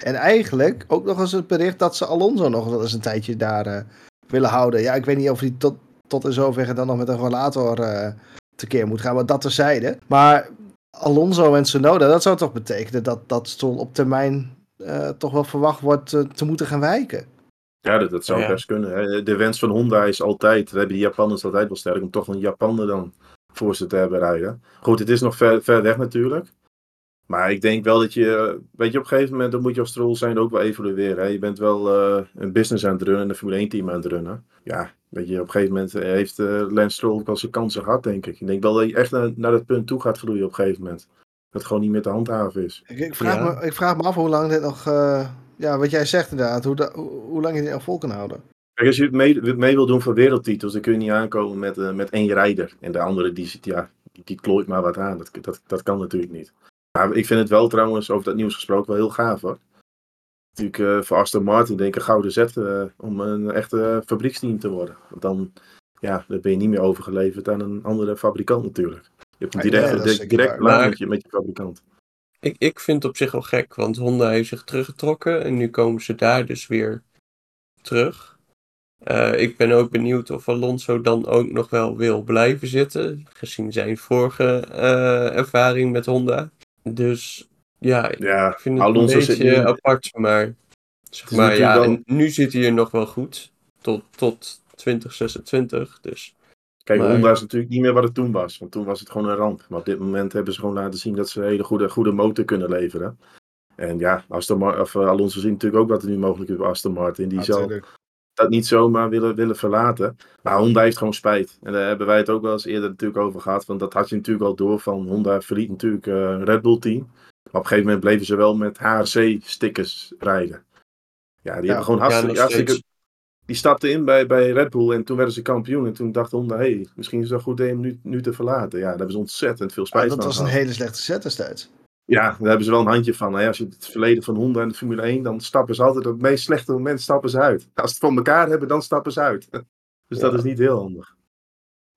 En eigenlijk ook nog eens het bericht dat ze Alonso nog wel eens een tijdje daar eh, willen houden. Ja, ik weet niet of hij tot, tot in zoverre dan nog met een rollator eh tekeer moet gaan, maar dat terzijde. Maar Alonso en Tsunoda, dat zou toch betekenen dat dat Stroll op termijn eh, toch wel verwacht wordt eh, te moeten gaan wijken. Ja, dat, dat zou Ja. best kunnen. Hè. De wens van Honda is altijd, dat hebben die Japanners altijd wel sterk, om toch een Japaner dan voor ze te hebben rijden. Goed, het is nog ver, ver weg natuurlijk. Maar ik denk wel dat je, weet je, op een gegeven moment, dan moet je als Stroll zijn ook wel evalueren. Hè. Je bent wel eh, een business aan het runnen en een Formule 1 team aan het runnen. Ja, weet je, op een gegeven moment eh, heeft eh, Lance Stroll ook wel zijn kansen gehad, denk ik. Ik denk wel dat je echt naar, naar dat punt toe gaat groeien op een gegeven moment. Dat het gewoon niet meer te handhaven is. Ik, ik, vraag, Ja. me, ik vraag me af hoe lang dit nog, eh, ja, wat jij zegt inderdaad, hoe, da- hoe, hoe lang je dit nog vol kan houden. Kijk, als je mee, mee wil doen voor wereldtitels, dan kun je niet aankomen met, uh, met één rijder. En de andere die, zit, ja, die, die klooit maar wat aan. Dat, dat, dat kan natuurlijk niet. Maar ik vind het wel trouwens, over dat nieuws gesproken, wel heel gaaf hoor. Natuurlijk uh, voor Aston Martin denk ik een gouden zet uh, om een echte fabrieksteam te worden. Want dan, ja, dan ben je niet meer overgeleverd aan een andere fabrikant natuurlijk. Je hebt een direct, ja, direct, direct met je, met je fabrikant. Ik, ik vind het op zich wel gek, want Honda heeft zich teruggetrokken en nu komen ze daar dus weer terug. Uh, ik ben ook benieuwd of Alonso dan ook nog wel wil blijven zitten, gezien zijn vorige uh, ervaring met Honda. Dus ja, ja ik vind het Alonso een beetje nu... apart, maar, zeg maar ja, nu zit hij er nog wel goed, tot, tot 2026, dus... Kijk, maar... Honda is natuurlijk niet meer wat het toen was. Want toen was het gewoon een ramp. Maar op dit moment hebben ze gewoon laten zien dat ze een hele goede, goede motor kunnen leveren. En ja, Aston Mar of, uh, Alonso ziet natuurlijk ook wat er nu mogelijk is bij Aston Martin. Die zal dat niet zomaar willen, willen verlaten. Maar Honda heeft gewoon spijt. En daar hebben wij het ook wel eens eerder natuurlijk over gehad. Want dat had je natuurlijk al door van Honda verliet natuurlijk uh, een Red Bull team. Maar op een gegeven moment bleven ze wel met HRC-stickers rijden. Ja, die ja, hebben gewoon hartstikke, ja, hartstikke die stapte in bij, bij Red Bull en toen werden ze kampioen. En toen dacht Honda, hé, hey, misschien is het wel goed om nu, nu te verlaten. Ja, daar hebben ze ontzettend veel spijt ja, van. Dat was een hele slechte set destijds. Ja, daar hebben ze wel een handje van. Als je het verleden van Honda en de Formule 1, dan stappen ze altijd op het meest slechte moment stappen ze uit. Als ze het van elkaar hebben, dan stappen ze uit. Dus ja. dat is niet heel handig.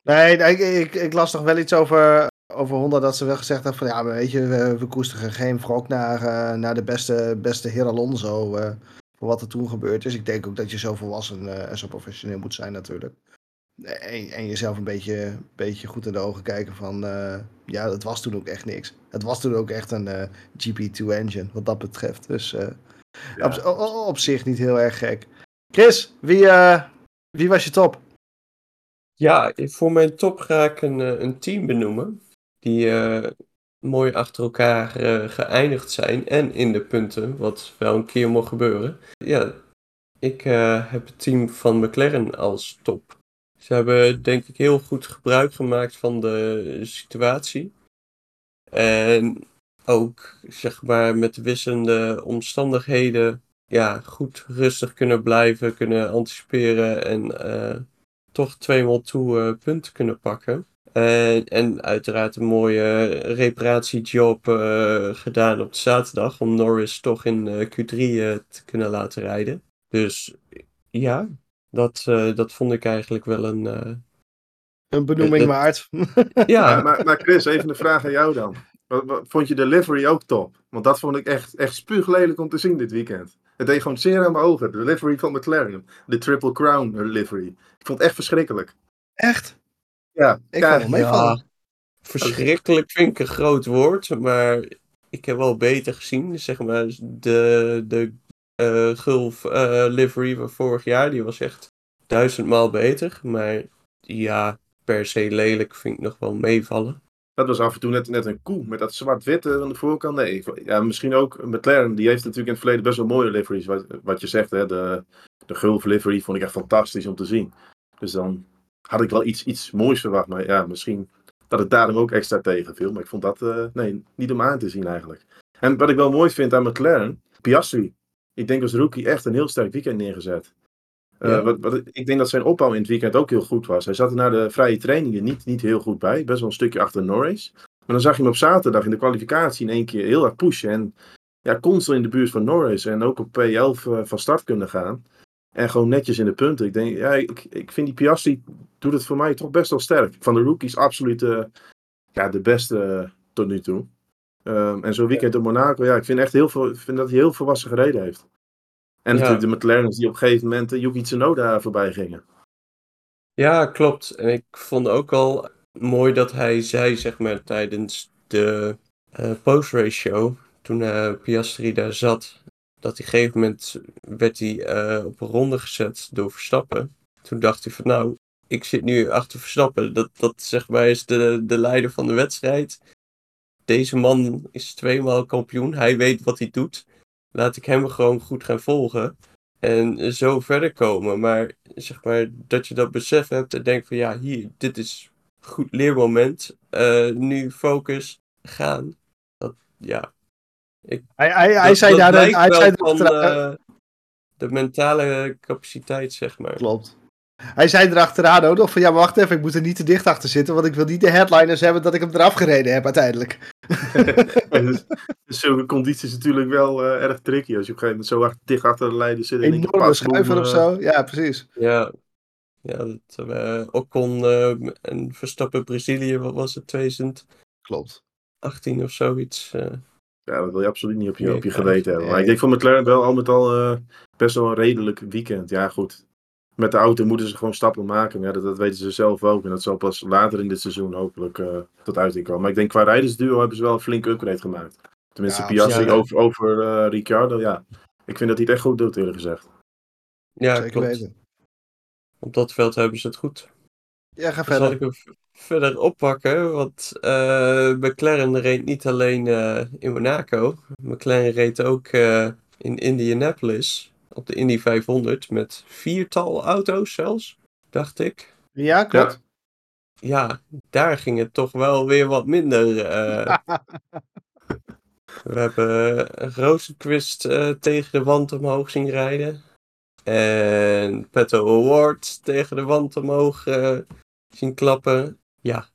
Nee, ik, ik, ik, las toch wel iets over, over Honda dat ze wel gezegd hebben van ja, maar weet je, we, we koesteren geen wrok naar, uh, naar de beste, beste heer Alonso. Uh, voor wat er toen gebeurd is. Ik denk ook dat je zo volwassen uh, en zo professioneel moet zijn natuurlijk. En, en jezelf een beetje, beetje goed in de ogen kijken van... Uh, ja, dat was toen ook echt niks. Het was toen ook echt een uh, GP2 engine, wat dat betreft. Dus ja. op, op, op, zich niet heel erg gek. Chris, wie, wie was je top? Ja, voor mijn top ga ik een, een team benoemen. Die mooi achter elkaar uh, geëindigd zijn en in de punten, wat wel een keer mag gebeuren. Ja, ik uh, heb het team van McLaren als top. Ze hebben denk ik heel goed gebruik gemaakt van de situatie. En ook zeg maar met de wisselende omstandigheden ja, goed rustig kunnen blijven, kunnen anticiperen en uh, toch tweemaal toe punten kunnen pakken. Uh, en uiteraard een mooie reparatiejob uh, gedaan op zaterdag om Norris toch in uh, Q3 te kunnen laten rijden. Dus ja, dat, dat vond ik eigenlijk wel een. een benoeming waard. ja, maar, maar Chris, even een vraag aan jou dan. Wat, wat, vond je de livery ook top? Want dat vond ik echt, echt spuuglelijk om te zien dit weekend. Het deed gewoon zeer aan mijn ogen. De livery van McLaren. De Triple Crown livery. Ik vond het echt verschrikkelijk. Echt? Ja, ik kan het meevallen. verschrikkelijk vind ik een groot woord, maar ik heb wel beter gezien. Zeg maar, de, de Gulf uh, livery van vorig jaar, die was echt duizendmaal beter. Maar ja, per se lelijk vind ik nog wel meevallen. Dat was af en toe net, net een koe met dat zwart-witte aan de voorkant. Nee, ja, misschien ook McLaren. Die heeft natuurlijk in het verleden best wel mooie liveries. Wat, wat je zegt, hè, de, de Gulf livery vond ik echt fantastisch om te zien. Dus dan had ik wel iets, iets moois verwacht. Maar ja, misschien dat het daarom ook extra tegenviel. Maar ik vond dat uh, nee, niet om aan te zien eigenlijk. En wat ik wel mooi vind aan McLaren, Piastri. Ik denk als rookie echt een heel sterk weekend neergezet. Uh, ja. wat, wat, ik denk dat zijn opbouw in het weekend ook heel goed was. Hij zat er na de vrije trainingen niet, niet heel goed bij. Best wel een stukje achter Norris. Maar dan zag je hem op zaterdag in de kwalificatie in één keer heel hard pushen. En ja, constant in de buurt van Norris. En ook op P11 uh, van start kunnen gaan. En gewoon netjes in de punten. Ik denk, ja, ik, ik vind die Piastri doet het voor mij toch best wel sterk. Van de rookies absoluut uh, ja, de beste tot nu toe. Um, en zo'n weekend in Monaco, ja, ik vind echt heel veel, vind dat hij heel volwassen gereden heeft. En natuurlijk de McLaren's die op een gegeven moment uh, Yuki Tsunoda voorbij gingen. Ja, klopt. En ik vond ook al mooi dat hij zei, zeg maar, tijdens de uh, post-race show, toen uh, Piastri daar zat, dat op een gegeven moment werd hij uh, op een ronde gezet door Verstappen. Toen dacht hij van nou, ik zit nu achter Verstappen. Dat, dat zeg maar is de, de leider van de wedstrijd. Deze man is tweemaal kampioen. Hij weet wat hij doet. Laat ik hem gewoon goed gaan volgen. En zo verder komen. Maar zeg maar dat je dat besef hebt en denkt van ja, hier, dit is goed leermoment. Uh, nu focus, gaan. Dat, ja, ik, hij, hij, hij dat, zei dat daar... Hij wel zei van, uh, de mentale capaciteit, zeg maar. Klopt. Hij zei erachteraan ook nog van ja, maar wacht even, ik moet er niet te dicht achter zitten, want ik wil niet de headliners hebben dat ik hem eraf gereden heb uiteindelijk. Dus, dus zulke condities natuurlijk wel uh, erg tricky. Als je op een gegeven moment zo achter, dicht achter de leider zit. Enorme schuiver of zo, ja precies. Ja, ja dat, uh, Ocon uh, en Verstappen Brazilië, wat was het, 2000? Klopt. 18 of zoiets. Ja, dat wil je absoluut niet op je, op je geweten hebben. Maar ik denk voor McLaren wel al met al best wel een redelijk weekend. Ja, goed met de auto moeten ze gewoon stappen maken. Ja, dat, dat, weten ze zelf ook. En dat zal pas later in dit seizoen hopelijk uh, tot uiting komen. Maar ik denk qua rijdersduo hebben ze wel een flinke upgrade gemaakt. Tenminste, ja, Piastri ja, over, over uh, Ricciardo, ja. Ik vind dat hij het echt goed doet, eerlijk gezegd. Ja, Zeker klopt. Weten. Op dat veld hebben ze het goed. Ja, ga verder. Zal ik hem verder oppakken? Want uh, McLaren reed niet alleen in Monaco. McLaren reed ook in Indianapolis op de Indy 500 met viertal auto's zelfs, dacht ik. Ja, klopt. Ja, ja daar ging het toch wel weer wat minder. Uh... We hebben Rosenquist uh, tegen de wand omhoog zien rijden. En Petto Award tegen de wand omhoog uh, zien klappen. Ja.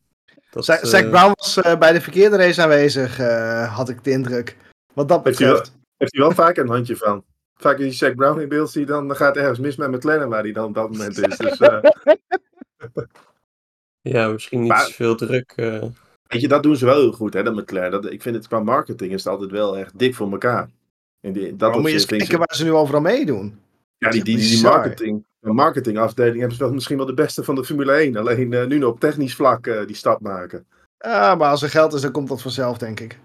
Dat, Zack Brown was bij de verkeerde race aanwezig, had ik de indruk. Wat dat betreft. Heeft hij wel, heeft hij wel vaak een handje van vaak als je Jack Brown in beeld ziet, dan gaat ergens mis met McLaren waar hij dan op dat moment is. Dus, uh... ja, misschien niet maar, veel druk. Uh... Weet je, dat doen ze wel heel goed, hè, dat McLaren. Dat, ik vind het qua marketing is het altijd wel echt dik voor elkaar. En die, dat moet je eens kijken ze... waar ze nu overal meedoen. Ja, die, die, die marketing, marketingafdeling hebben ze wel misschien wel de beste van de Formule 1. Alleen uh, nu nog op technisch vlak uh, die stap maken. Ja, maar als er geld is, dan komt dat vanzelf, denk ik.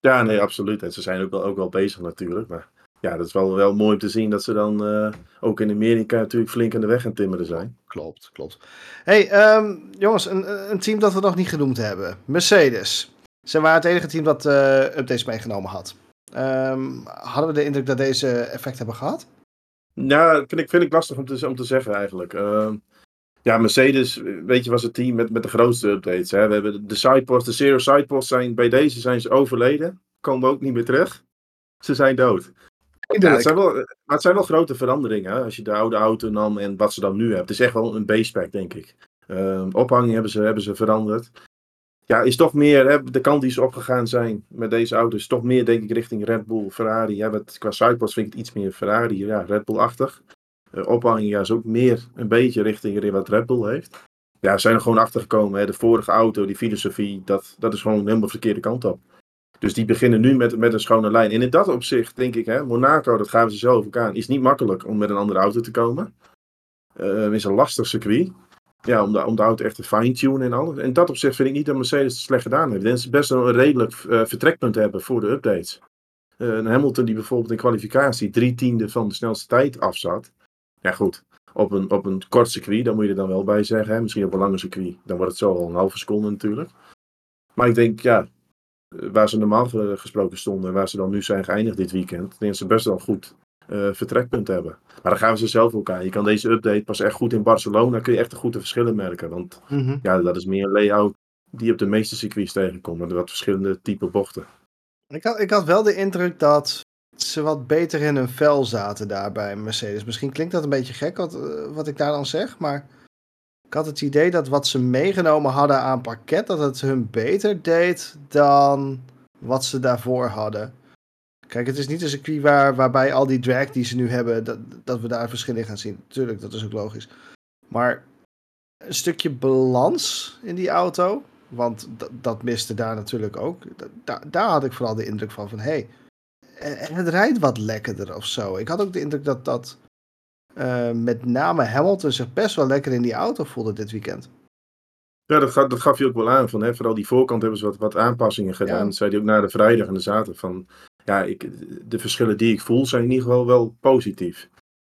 Ja, nee, absoluut. En ze zijn ook wel, ook wel bezig natuurlijk. Maar ja, dat is wel, wel mooi om te zien dat ze dan uh, ook in Amerika natuurlijk flink aan de weg gaan timmeren zijn. Klopt, klopt. hey, um, jongens, een, een, team dat we nog niet genoemd hebben. Mercedes. Ze waren het enige team dat uh, updates meegenomen had. Um, hadden we de indruk dat deze effect hebben gehad? Ja, vind ik, vind ik lastig om te, om te zeggen eigenlijk. Uh, ja, Mercedes, weet je, was het team met, met de grootste updates. Hè? We hebben de sideposts, de zero sideposts zijn bij deze zijn ze overleden. Komen ook niet meer terug. Ze zijn dood. Ja, het, zijn wel, maar het zijn wel grote veranderingen. Hè? Als je de oude auto nam en wat ze dan nu hebben. Het is echt wel een base-pack, denk ik. Uh, ophanging hebben ze, hebben ze veranderd. Ja, is toch meer, hè, de kant die ze opgegaan zijn met deze auto, is toch meer, denk ik, richting Red Bull, Ferrari. Ja, met, qua sidepods vind ik het iets meer Ferrari, ja, Red Bull-achtig. Uh, ophanging ja, is ook meer een beetje richting wat Red Bull heeft. Ja, ze zijn er gewoon achter gekomen. De vorige auto, die filosofie, dat, dat is gewoon helemaal de verkeerde kant op. Dus die beginnen nu met, met een schone lijn. En in dat opzicht denk ik, hè, Monaco, dat gaan ze zelf ook aan, is niet makkelijk om met een andere auto te komen. Uh, is een lastig circuit. Ja, om de, om de auto echt te fine-tunen en alles. In dat opzicht vind ik niet dat Mercedes het slecht gedaan heeft. En ze best wel een redelijk uh, vertrekpunt hebben voor de updates. Uh, Hamilton die bijvoorbeeld in kwalificatie drie tiende van de snelste tijd afzat. Ja goed, op een, op een kort circuit, daar moet je er dan wel bij zeggen. Hè? Misschien op een lange circuit, dan wordt het zo al een halve seconde natuurlijk. Maar ik denk, ja, waar ze normaal gesproken stonden, waar ze dan nu zijn geëindigd dit weekend, denk ze best wel goed uh, vertrekpunt hebben. Maar dan gaan we ze zelf ook aan. Je kan deze update pas echt goed in Barcelona, kun je echt de goede verschillen merken. Want mm-hmm. ja, dat is meer een layout die op de meeste circuits tegenkomt, met wat verschillende type bochten. Ik had, ik had wel de indruk dat ze wat beter in hun vel zaten daar bij Mercedes. Misschien klinkt dat een beetje gek wat, eh, wat ik daar dan zeg, maar ik had het idee dat wat ze meegenomen hadden aan pakket, dat het hun beter deed dan wat ze daarvoor hadden. Kijk, het is niet een circuit waar, waarbij al die drag die ze nu hebben, dat, dat we daar verschillen gaan zien. Tuurlijk, dat is ook logisch. Maar een stukje balans in die auto, want dat miste daar natuurlijk ook. Da daar had ik vooral de indruk van, van hé, hey, het rijdt wat lekkerder of zo. Ik had ook de indruk dat dat uh, met name Hamilton zich best wel lekker in die auto voelde dit weekend. Ja, dat, dat gaf je ook wel aan. Van, hè, vooral die voorkant hebben ze wat, wat aanpassingen gedaan. Ja. Dat zei hij ook na de vrijdag en de zaterdag. Van, ja, ik, de verschillen die ik voel zijn in ieder geval wel positief.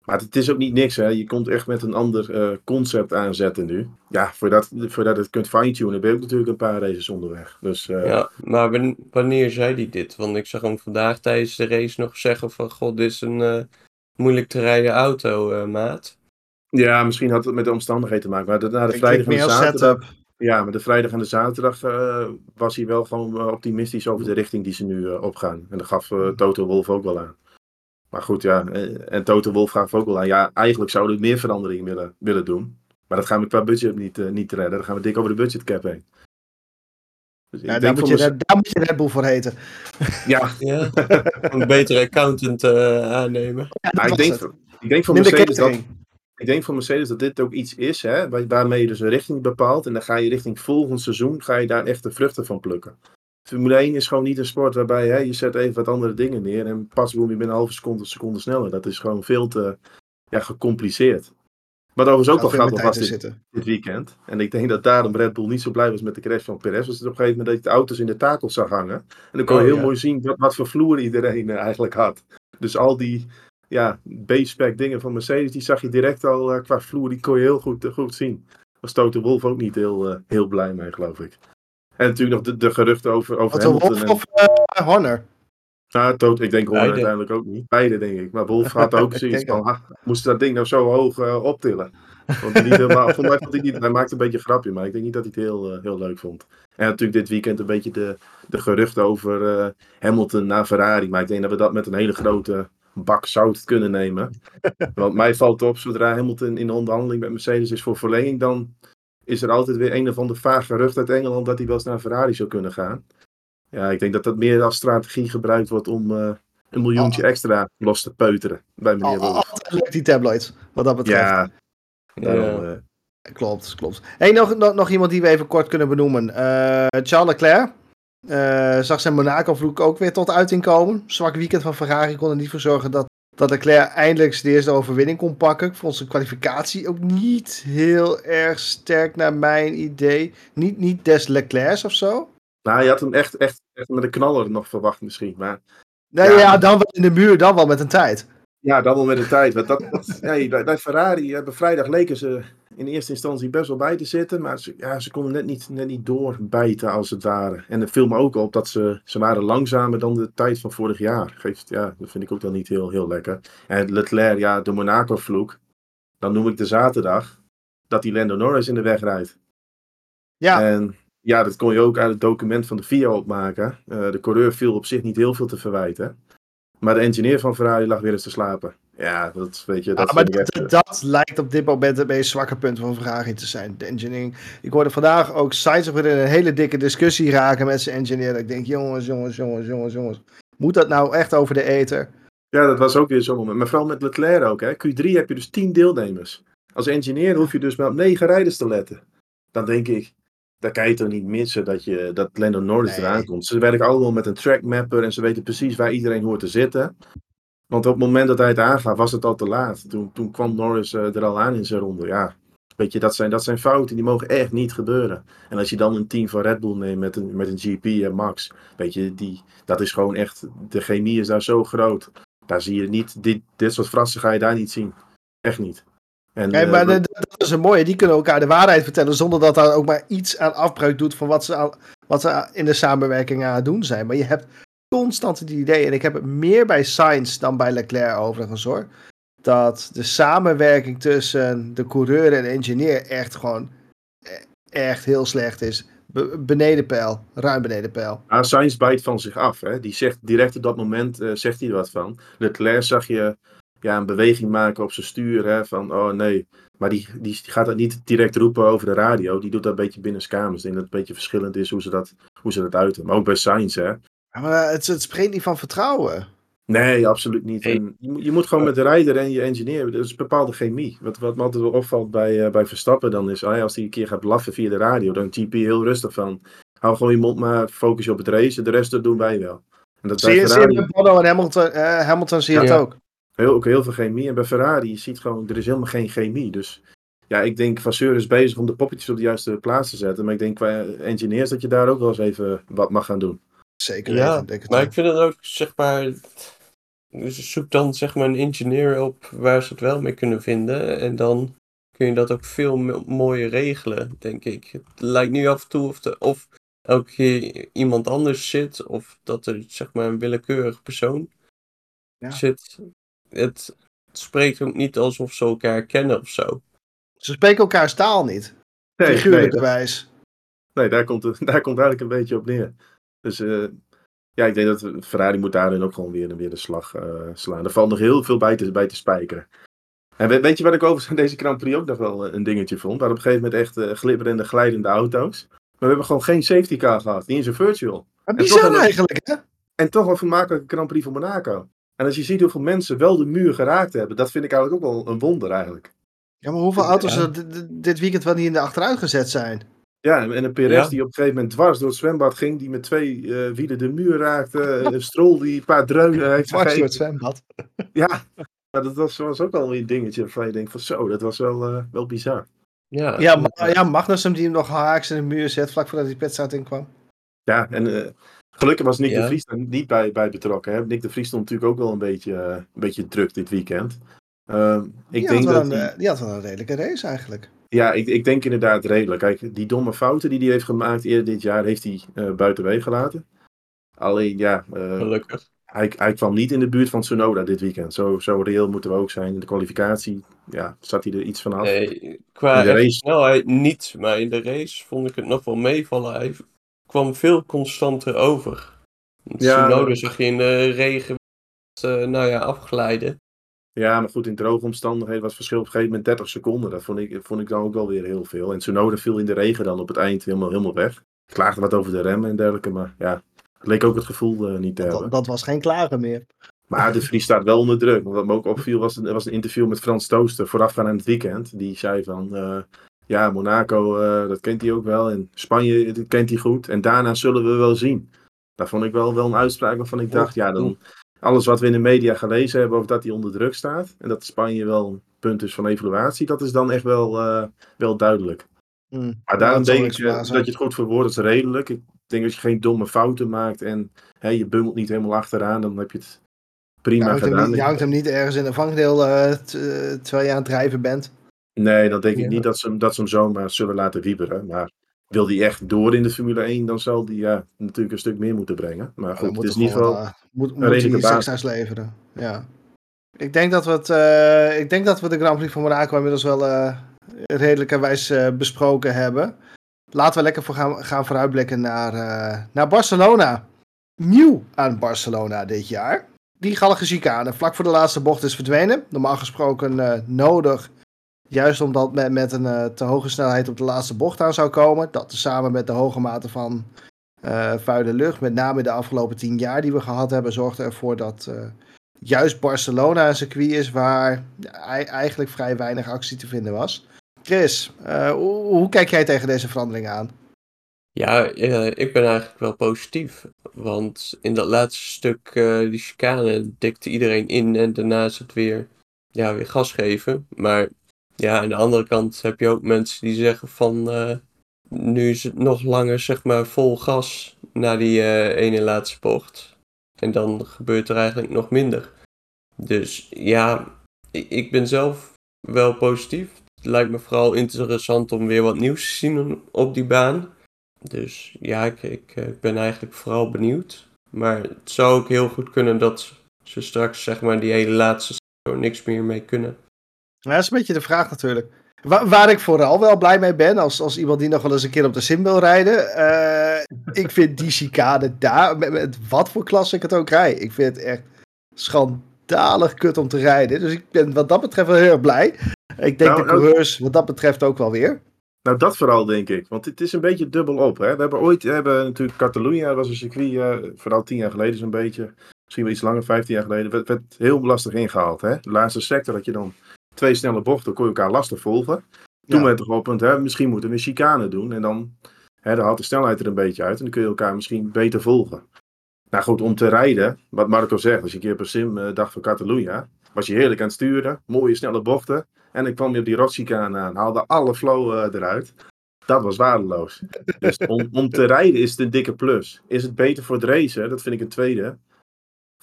Maar het is ook niet niks, hè. Je komt echt met een ander uh, concept aanzetten nu. Ja, voordat, voordat het kunt fine-tunen ben je ook natuurlijk een paar races onderweg. Dus, uh... Ja, maar wanneer zei hij dit? Want ik zag hem vandaag tijdens de race nog zeggen van... God, dit is een... Uh moeilijk te rijden auto, uh, maat. Ja, misschien had het met de omstandigheden te maken. Maar na de vrijdag en de zaterdag. Ja, maar de vrijdag en de zaterdag uh, was hij wel gewoon optimistisch over de richting die ze nu uh, opgaan. En dat gaf Toto Wolf ook wel aan. Maar goed, ja. eh, En Toto Wolf gaf ook wel aan. Ja, eigenlijk zouden we meer veranderingen willen, willen doen. Maar dat gaan we qua budget niet, eh, niet redden. Dan gaan we dik over de budgetcap heen. Dus Ja, daar, moet je, Red- daar moet je Red Bull voor heten. ja, Ja, een betere accountant eh, aannemen. Ja, ik denk, ik denk voor Mercedes dat, ik denk voor Mercedes dat dit ook iets is, hè, waar- waarmee je dus een richting bepaalt. En dan ga je richting volgend seizoen, ga je daar echt de vruchten van plukken. Formule 1 is gewoon niet een sport waarbij hè, je zet even wat andere dingen neer en pas boem je binnen een halve seconde of seconde sneller. Dat is gewoon veel te ja, gecompliceerd. Wat overigens ook Gaat meer grappig was dit, zitten. dit weekend. En ik denk dat daarom Red Bull niet zo blij was met de crash van Perez. Was het op een gegeven moment dat je de auto's in de takels zag hangen. En dan kon je Oh, heel ja. mooi zien wat, wat voor vloer iedereen eh, eigenlijk had. Dus al die ja, B-spec dingen van Mercedes, die zag je direct al eh, qua vloer. Die kon je heel goed, eh, goed zien. Was Toto Wolf ook niet heel, heel blij mee, geloof ik. En natuurlijk nog de, de geruchten over, over Hamilton. Wolf en- of Horner? Ja, Toto, ik denk Horner uiteindelijk ook niet. Beide, denk ik. Maar Wolf had ook zoiets van, ah, moest dat ding nou zo hoog eh, optillen? Hij niet helemaal, vond mij, vond hij, niet, hij maakte een beetje een grapje, maar ik denk niet dat hij het heel, eh, heel leuk vond. En natuurlijk dit weekend een beetje de, de geruchten over eh, Hamilton naar Ferrari. Maar ik denk dat we dat met een hele grote bak zout kunnen nemen. Want mij valt op, zodra Hamilton in de onderhandeling met Mercedes is voor verlenging, dan is er altijd weer een of ander vaag gerucht uit Engeland dat hij wel eens naar Ferrari zou kunnen gaan. Ja, ik denk dat dat meer als strategie gebruikt wordt om eh, een miljoentje extra los te peuteren bij meneer Al- al- Wolf. Altijd leuk die tabloids, wat dat betreft. Ja, daarom, eh, Klopt, klopt. Hey, nog, nog, nog iemand die we even kort kunnen benoemen. Eh, Charles Leclerc. Eh, zag zijn Monaco-vloek ook weer tot uiting komen. Zwak weekend van Ferrari kon er niet voor zorgen dat, dat Leclerc eindelijk de eerste overwinning kon pakken. Ik vond zijn kwalificatie ook niet heel erg sterk naar mijn idee. Niet, niet des Leclercs of zo. Nou, je had hem echt, echt, echt met een knaller nog verwacht misschien. Maar Nee, Ja. ja. dan wel in de muur, dan wel met een tijd. ja, dan wel met de tijd. Want dat, dat- ja, bij, bij Ferrari, eh, bij vrijdag leken ze in eerste instantie best wel bij te zitten. Maar ze, ja, ze konden net niet, net niet doorbijten als het ware. En het viel me ook op dat ze, ze waren langzamer dan de tijd van vorig jaar. Geeft, ja, dat vind ik ook dan niet heel, heel lekker. En Leclerc, ja, de Monaco-vloek. Dan noem ik de zaterdag dat die Lando Norris in de weg rijdt. Ja, En ja, dat kon je ook uit het document van de FIA opmaken. Eh, de coureur viel op zich niet heel veel te verwijten. Maar de engineer van Ferrari lag weer eens te slapen. Ja, dat weet je. Dat Ah, maar ik echt, dat, dat lijkt op dit moment het meest zwakke punt van Ferrari te zijn. De engineering. Ik hoorde vandaag ook Sainz in een hele dikke discussie raken met zijn engineer. Dat ik denk, jongens, jongens, jongens, jongens, jongens. Moet dat nou echt over de ether? ja, dat was ook weer zo'n moment. Maar vooral met Leclerc ook. Hè. Q3 heb je dus 10 deelnemers. Als engineer hoef je dus maar op 9 rijders te letten. Dan denk ik, daar kan je toch niet missen dat, je, dat Lando Norris Nee. eraan komt. Ze werken allemaal met een trackmapper en ze weten precies waar iedereen hoort te zitten. Want op het moment dat hij het aangaf, was het al te laat. Toen, toen kwam Norris eh, er al aan in zijn ronde. Ja, weet je, dat zijn, dat zijn fouten die mogen echt niet gebeuren. En als je dan een team van Red Bull neemt met een, met een GP en Max, weet je, die, dat is gewoon echt, de chemie is daar zo groot. Daar zie je niet, dit, dit soort frassen ga je daar niet zien. Echt niet. En, Kijk, eh, maar dat- is een mooie. Die kunnen elkaar de waarheid vertellen zonder dat daar ook maar iets aan afbreuk doet van wat ze, aan- wat ze in de samenwerking aan het doen zijn. Maar je hebt constant het idee, en ik heb het meer bij Sainz dan bij Leclerc overigens hoor, dat de samenwerking tussen de coureur en de engineer echt gewoon e- echt heel slecht is. Be- beneden peil, ruim beneden peil. Ah, Sainz bijt van zich af. Hè? Die zegt direct op dat moment eh, zegt hij er wat van. Leclerc zag je ja, een beweging maken op zijn stuur. Hè, van oh nee. Maar die, die gaat dat niet direct roepen over de radio. Die doet dat een beetje binnenskamers. Ik denk dat het een beetje verschillend is hoe ze dat, hoe ze dat uiten. Maar ook bij Sainz. Hè? Ja, Maar het, het spreekt niet van vertrouwen. Nee, absoluut niet. En je, moet- je moet gewoon met de rijder en je engineer. Dat is een bepaalde chemie. Wat, wat me altijd wel opvalt bij, eh, bij Verstappen dan is. ah als hij een keer gaat blaffen via de radio. Dan GP heel rustig van. Hou gewoon je mond maar. Focus je op het race. De rest dat doen wij wel. En dat Zie je, zie je Ferrari- met Bono en Hamilton, eh, Hamilton zie je Ja. het ook. Heel, ook heel veel chemie. En bij Ferrari, je ziet gewoon, er is helemaal geen chemie. Dus ja, ik denk, Vasseur is bezig om de poppetjes op de juiste plaats te zetten. Maar ik denk qua engineers dat je daar ook wel eens even wat mag gaan doen. Zeker Ja, weten, denk ik Maar ik vind het ook, zeg maar. Dus zoek dan zeg maar een engineer op waar ze het wel mee kunnen vinden. En dan kun je dat ook veel mo- mooier regelen, denk ik. Het lijkt nu af en toe of, de, of elke keer iemand anders zit. Of dat er zeg maar een willekeurig persoon Ja. zit. Het, het spreekt ook niet alsof ze elkaar kennen of zo. Ze spreken elkaars taal niet. Nee, nee, Figuurlijke wijs. nee daar, komt het, daar komt eigenlijk een beetje op neer. Dus eh, ja, ik denk dat Ferrari moet daarin ook gewoon weer, weer de slag eh, slaan. Er valt nog heel veel bij te, bij te spijkeren. En weet, weet je wat ik over deze Grand Prix ook nog wel eh, een dingetje vond? We hadden op een gegeven moment echt uh, glibberende, glijdende auto's. Maar we hebben gewoon geen safety car gehad. Niet eens een virtual. Maar bizar eigenlijk, hè? En toch een vermakelijke Grand Prix van Monaco. En als je ziet hoeveel mensen wel de muur geraakt hebben, dat vind ik eigenlijk ook wel een wonder eigenlijk. Ja, maar hoeveel auto's er dit weekend wel niet in de achteruit gezet zijn? Ja, en een Perez ja. die op een gegeven moment dwars door het zwembad ging, die met twee uh, wielen de muur raakte. Een strol die een paar dreunen heeft Dwars door het zwembad. Ja, maar dat was, was ook wel een dingetje waarvan je denkt van zo, dat was wel, uh, wel bizar. Ja, ja, ma ja Magnussen die hem nog haaks in de muur zet vlak voordat die petstraat inkwam. Ja, en uh, gelukkig was Nick ja. de Vries er niet bij, bij betrokken. Hè? Nick de Vries stond natuurlijk ook wel een beetje, een beetje druk dit weekend. Uh, ik die, denk had dat een, die... die had wel een redelijke race eigenlijk. Ja, ik, ik denk inderdaad redelijk. Kijk, die domme fouten die hij heeft gemaakt eerder dit jaar, heeft hij uh, buitenwege gelaten. Alleen, ja... Uh, Gelukkig. Hij, hij kwam niet in de buurt van Tsunoda dit weekend. Zo, zo reëel moeten we ook zijn. In de kwalificatie ja, zat hij er iets van af. Nee, qua snelheid niet. Maar in de race vond ik het nog wel meevallen. Hij kwam veel constanter over. Ja, Tsunoda zag je in de regen uh, nou ja, afglijden. Ja, maar goed, in droge omstandigheden was het verschil op een gegeven moment 30 seconden. Dat vond ik, vond ik dan ook wel weer heel veel. En Tsunoda viel in de regen dan op het eind helemaal, helemaal weg. Klaagde wat over de remmen en dergelijke, maar ja, het leek ook het gevoel uh, niet te dat, hebben. Dat was geen klagen meer. Maar de Vries staat wel onder druk. Want wat me ook opviel was, was een interview met Frans Tooster voorafgaand aan het weekend. Die zei van, uh, ja, Monaco, uh, dat kent hij ook wel. En Spanje, dat kent hij goed. En daarna zullen we wel zien. Daar vond ik wel, wel een uitspraak waarvan ik dacht, ja, dan alles wat we in de media gelezen hebben over dat hij onder druk staat. En dat Spanje wel een punt is van evaluatie. Dat is dan echt wel, uh, wel duidelijk. Mm. Maar daarom denk ik uh, dat je het goed verwoordt is redelijk. Ik denk dat je geen domme fouten maakt. En hè, je bungelt niet helemaal achteraan. Dan heb je het prima je gedaan. Niet, je hangt hem niet ergens in een vangdeel uh, terwijl je aan het drijven bent. Nee, dan denk ik niet dat ze, dat ze hem zomaar zullen laten wieberen. Maar wil die echt door in de Formule 1, dan zal die ja, natuurlijk een stuk meer moeten brengen. Maar goed, is niet wel uh, moet, moet hij basis leveren. Ja. Ik denk dat we het, uh, ik denk dat we de Grand Prix van Monaco inmiddelijks wel uh, redelijkerwijs besproken hebben. Laten we lekker voor gaan, gaan vooruitblikken naar, naar Barcelona. Nieuw aan Barcelona dit jaar. Die gallige chicane vlak voor de laatste bocht is verdwenen. Normaal gesproken nodig Juist omdat men met een uh, te hoge snelheid op de laatste bocht aan zou komen. Dat samen met de hoge mate van uh, vuile lucht, met name de afgelopen tien jaar die we gehad hebben, zorgde ervoor dat uh, juist Barcelona een circuit is waar eigenlijk vrij weinig actie te vinden was. Chris, hoe, hoe, kijk jij tegen deze verandering aan? Ja, ik ben eigenlijk wel positief. Want in dat laatste stuk, die chicane, dikte iedereen in en daarna is het weer, ja, weer gas geven. Maar ja, aan de andere kant heb je ook mensen die zeggen van uh, nu is het nog langer zeg maar vol gas na die uh, ene laatste bocht. En dan gebeurt er eigenlijk nog minder. Dus ja, ik ben zelf wel positief. Het lijkt me vooral interessant om weer wat nieuws te zien op die baan. Dus ja, ik, ik, ik ben eigenlijk vooral benieuwd. Maar het zou ook heel goed kunnen dat ze straks zeg maar die hele laatste niks meer mee kunnen. Ja, dat is een beetje de vraag natuurlijk. Waar, waar, ik vooral wel blij mee ben, als, als iemand die nog wel eens een keer op de sim wil rijden. Uh, ik vind die chicane daar, met, met, wat voor klasse ik het ook rijd. Ik vind het echt schandalig kut om te rijden. Dus ik ben wat dat betreft wel heel erg blij. Ik denk nou, de coureurs wat dat betreft ook wel weer. Nou, dat vooral denk ik. Want het is een beetje dubbel op. Hè? We hebben ooit, we hebben natuurlijk Catalunya, was een circuit, uh, vooral tien jaar geleden zo'n beetje. Misschien wel iets langer, vijftien jaar geleden. Werd, werd heel lastig ingehaald. Hè? De laatste sector dat je dan twee snelle bochten kon je elkaar lastig volgen. Toen ja. werd er op het hè, misschien moeten we een chicane doen. En dan, hè, dan haalt de snelheid er een beetje uit. En dan kun je elkaar misschien beter volgen. Nou goed, om te rijden, wat Marco zegt, als je een keer per sim uh, dacht van Catalunya, was je heerlijk aan het sturen, mooie snelle bochten. En dan kwam je op die rotchicane aan, haalde alle flow uh, eruit. Dat was waardeloos. Dus om, om te rijden is het een dikke plus. Is het beter voor het racen? Dat vind ik een tweede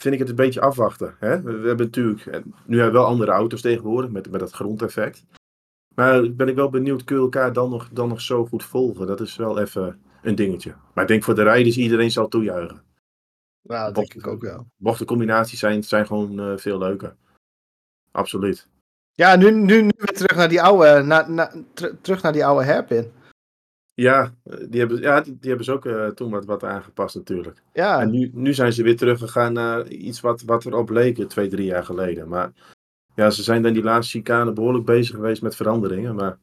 vind ik het een beetje afwachten. Hè? We, we hebben natuurlijk, nu hebben we wel andere auto's tegenwoordig met, met dat grondeffect. Maar ben ik wel benieuwd, kun je elkaar dan nog, dan nog zo goed volgen? Dat is wel even een dingetje. Maar ik denk voor de rijders, iedereen zal toejuichen. Ja, dat denk ik ook wel. Bochtencombinaties zijn, zijn gewoon uh, veel leuker. Absoluut. Ja, nu, nu, nu weer terug naar die oude, na, na, ter, terug naar die oude hairpin. Ja, eh, die hebben, ja, die, die hebben ze ook eh, toen wat, wat aangepast natuurlijk. Ja, En nu, nu zijn ze weer teruggegaan naar iets wat, wat erop leek twee, drie jaar geleden. Maar ja, ze zijn dan die laatste chicane behoorlijk bezig geweest met veranderingen. Maar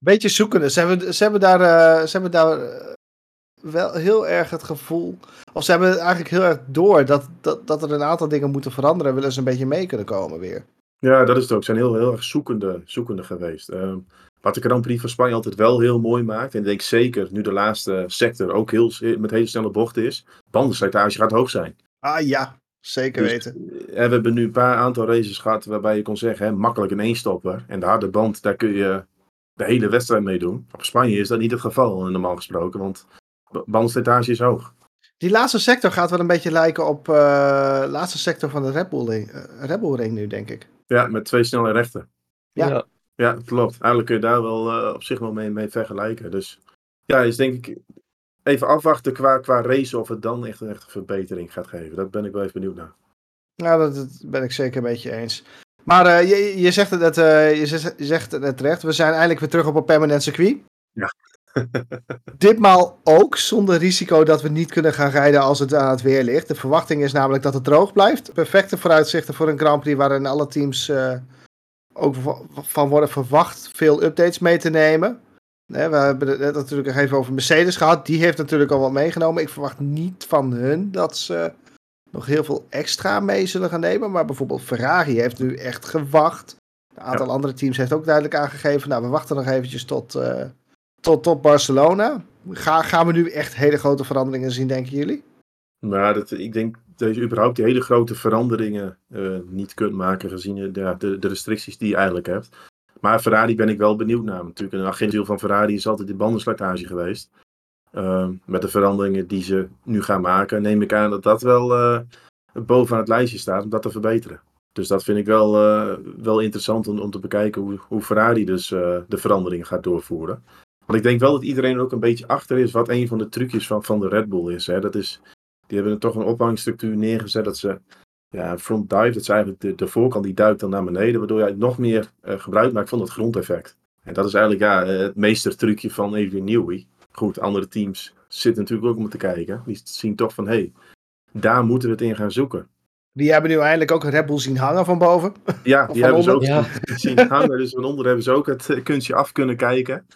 beetje zoekende. Ze hebben, ze hebben daar, eh, ze hebben daar eh, wel heel erg het gevoel. Of ze hebben het eigenlijk heel erg door dat, dat, dat er een aantal dingen moeten veranderen. Willen ze een beetje mee kunnen komen weer. ja, dat is het ook. Ze zijn heel, heel erg zoekende, zoekende geweest. Ehm, wat de Grand Prix van Spanje altijd wel heel mooi maakt. En ik denk zeker nu de laatste sector ook heel, met hele snelle bochten is. Bandenslijtage gaat hoog zijn. Ah ja, zeker Dus, weten. eh, we hebben nu een paar aantal races gehad waarbij je kon zeggen, hè, makkelijk een eenstopper. En de harde band, daar kun je de hele wedstrijd mee doen. Op Spanje is dat niet het geval, normaal gesproken, want bandenslijtage is hoog. Die laatste sector gaat wel een beetje lijken op eh laatste sector van de Red Bull, eh, Bull ring nu, denk ik. Ja, met twee snelle rechten. Ja. ja. Ja, klopt. Eigenlijk kun je daar wel eh, op zich wel mee, mee vergelijken. Dus ja, is denk ik even afwachten qua, qua race of het dan echt een echte verbetering gaat geven. Dat ben ik wel even benieuwd naar. Nou, dat, dat ben ik zeker een beetje eens. Maar eh, je, je zegt het net, eh, je zegt- je zegt het net terecht. We zijn eindelijk weer terug op een permanent circuit. Ja. Ditmaal ook zonder risico dat we niet kunnen gaan rijden als het aan het weer ligt. De verwachting is namelijk dat het droog blijft. Perfecte vooruitzichten voor een Grand Prix waarin alle teams ook va- van worden verwacht veel updates mee te nemen. We hebben het net natuurlijk nog even over Mercedes gehad. Die heeft natuurlijk al wat meegenomen. Ik verwacht niet van hun dat ze nog heel veel extra mee zullen gaan nemen. Maar bijvoorbeeld Ferrari heeft nu echt gewacht. Een aantal andere teams heeft ook duidelijk aangegeven. Nou, we wachten nog eventjes tot, eh, tot, tot Barcelona. Ga, gaan we nu echt hele grote veranderingen zien, denken jullie? Maar dat, ik denk dat überhaupt die hele grote veranderingen eh, niet kunt maken gezien de, de, de restricties die je eigenlijk hebt. Maar Ferrari ben ik wel benieuwd naar. Natuurlijk, een agentziel van Ferrari is altijd de bandenslijtage geweest. Ehm, met de veranderingen die ze nu gaan maken, neem ik aan dat dat wel eh, bovenaan het lijstje staat om dat te verbeteren. Dus dat vind ik wel, eh, wel interessant om, om te bekijken hoe, hoe Ferrari dus de veranderingen gaat doorvoeren. Want ik denk wel dat iedereen er ook een beetje achter is wat een van de trucjes van, van de Red Bull is. Hè. Dat is die hebben toch een ophangstructuur neergezet dat ze ja, front dive, dat is eigenlijk de, de voorkant die duikt dan naar beneden, waardoor je nog meer eh, gebruik maakt van dat grondeffect. En dat is eigenlijk ja, eh, het meestertrucje van Adrian Newey. Goed, andere teams zitten natuurlijk ook om te kijken. Die zien toch van, hé, hey, daar moeten we het in gaan zoeken. Die hebben nu eindelijk ook een Red Bull zien hangen van boven. Ja, die van hebben ze ook onder. zien hangen, dus van onder hebben ze ook het eh, kunstje af kunnen kijken.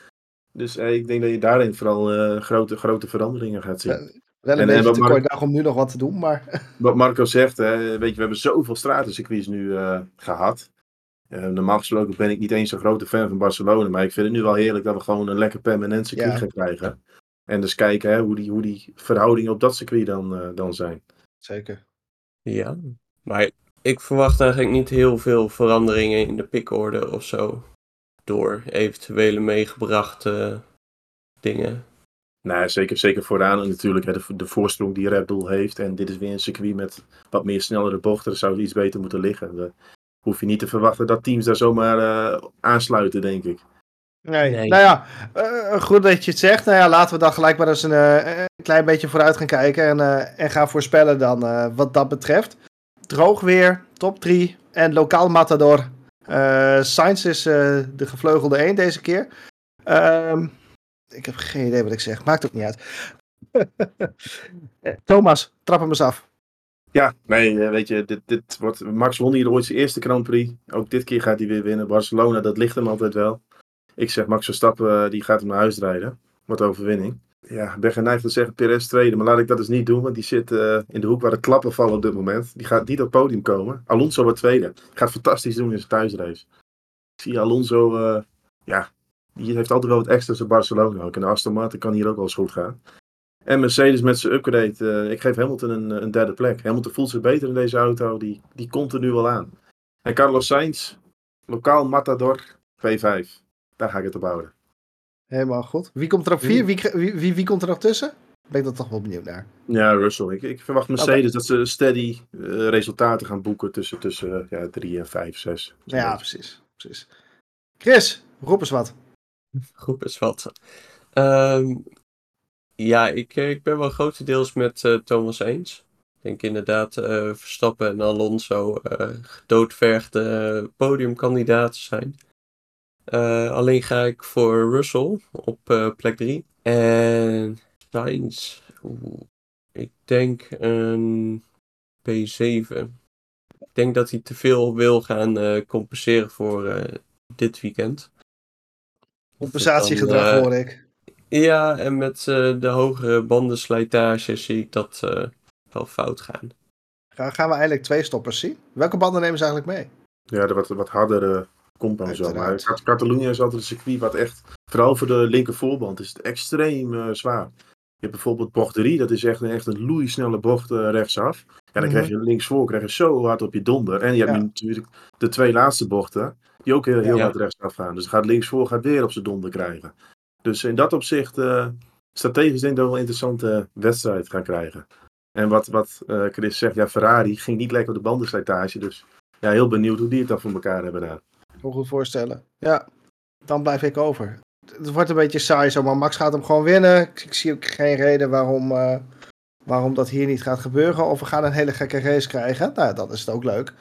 Dus eh, ik denk dat je daarin vooral eh, grote, grote veranderingen gaat zien. Wel een En- en beetje dag om nu nog wat te doen, maar... Wat Marco zegt, hè, weet je, we hebben zoveel stratencircuits nu eh, gehad. Eh, normaal gesproken ben ik niet eens zo'n grote fan van Barcelona, maar ik vind het nu wel heerlijk dat we gewoon een lekker permanent circuit Ja. gaan krijgen. En dus kijken hè, hoe, die, hoe die verhoudingen op dat circuit dan, eh, dan zijn. Zeker. Ja, maar ik verwacht eigenlijk niet heel veel veranderingen in de pickorde of zo. Door eventuele meegebrachte dingen. Nou, zeker, zeker vooraan en natuurlijk hè, de, de voorsprong die Red Bull heeft. En dit is weer een circuit met wat meer snellere bochten. Dat zou iets beter moeten liggen. We, hoef je niet te verwachten dat teams daar zomaar eh, aansluiten, denk ik. Nee. Nee. Nou ja, eh, goed dat je het zegt. Nou ja, laten we dan gelijk maar eens een, eh, een klein beetje vooruit gaan kijken. En, eh, en gaan voorspellen dan eh, wat dat betreft. Droog weer, top 3 en lokaal Matador. Eh Sainz is eh, de gevleugelde 1 deze keer. Ehm, ik heb geen idee wat ik zeg. Maakt ook niet uit. Eh, Thomas, trap hem eens af. Ja, nee, eh, weet je, dit, dit wordt, Max won hier ooit zijn eerste Grand Prix. Ook dit keer gaat hij weer winnen. Barcelona, dat ligt hem altijd wel. Ik zeg Max Verstappen, eh, die gaat hem naar huis rijden. Wordt overwinning. Ja, ik ben geneigd te zeggen Perez tweede, maar laat ik dat eens niet doen, want die zit in de hoek waar de klappen vallen op dit moment. Die gaat niet op het podium komen. Alonso wordt tweede. Gaat fantastisch doen in zijn thuisrace. Ik zie Alonso, ja, die heeft altijd wel wat extra's in Barcelona ook. En de Aston Martin kan hier ook wel eens goed gaan. En Mercedes met zijn upgrade. eh, ik geef Hamilton een, een derde plek. Hamilton voelt zich beter in deze auto. Die, die komt er nu wel aan. En Carlos Sainz, lokaal Matador, P5. Daar ga ik het op houden. Helemaal goed. Wie komt er op 4? Wie, wie, wie, wie komt er nog tussen? Ben ik er toch wel benieuwd naar. Ja, Russell. Ik, ik verwacht Mercedes dat ze steady eh, resultaten gaan boeken tussen, tussen ja, 3 en 5, 6. Ja, precies. precies. Chris, roep eens wat. Goed is wat. Ehm, ja, ik, eh, ik ben wel grotendeels met eh, Thomas eens. Ik denk inderdaad eh, Verstappen en Alonso eh gedoodvergde podiumkandidaten zijn. Alleen ga ik voor Russell op plek 3. En Sainz, ik denk een P7. Ik denk dat hij te veel wil gaan compenseren voor dit weekend. Compensatiegedrag Dan, eh, hoor ik. Ja, en met eh, de hogere bandenslijtage zie ik dat eh, wel fout gaan. Gaan, gaan we eigenlijk twee stoppers zien? Welke banden nemen ze eigenlijk mee? Ja, de wat, wat hardere komt dan zo. Maar Catalonië is altijd een circuit wat echt, vooral voor de linker voorband, is het extreem eh, zwaar. Je hebt bijvoorbeeld bocht 3, dat is echt een, echt een loeisnelle bocht eh, rechtsaf. Ja, dan Mhm. krijg je linksvoor krijg je zo hard op je donder. En je hebt Ja. natuurlijk de twee laatste bochten, die ook heel, heel hard rechtsaf gaan. Dus gaat linksvoor gaat weer op zijn donder krijgen. Dus in dat opzicht, eh, strategisch denk ik dat we wel een interessante wedstrijd gaan krijgen. En wat, wat eh, Chris zegt, ja, Ferrari ging niet lekker op de bandenslijtage. Dus ja, heel benieuwd hoe die het dan voor elkaar hebben daar. Ik kan me goed voorstellen. Ja, dan blijf ik over. Het wordt een beetje saai zo, maar Max gaat hem gewoon winnen. Ik, ik zie ook geen reden waarom, eh, waarom dat hier niet gaat gebeuren. Of we gaan een hele gekke race krijgen. Nou, dan is het ook leuk.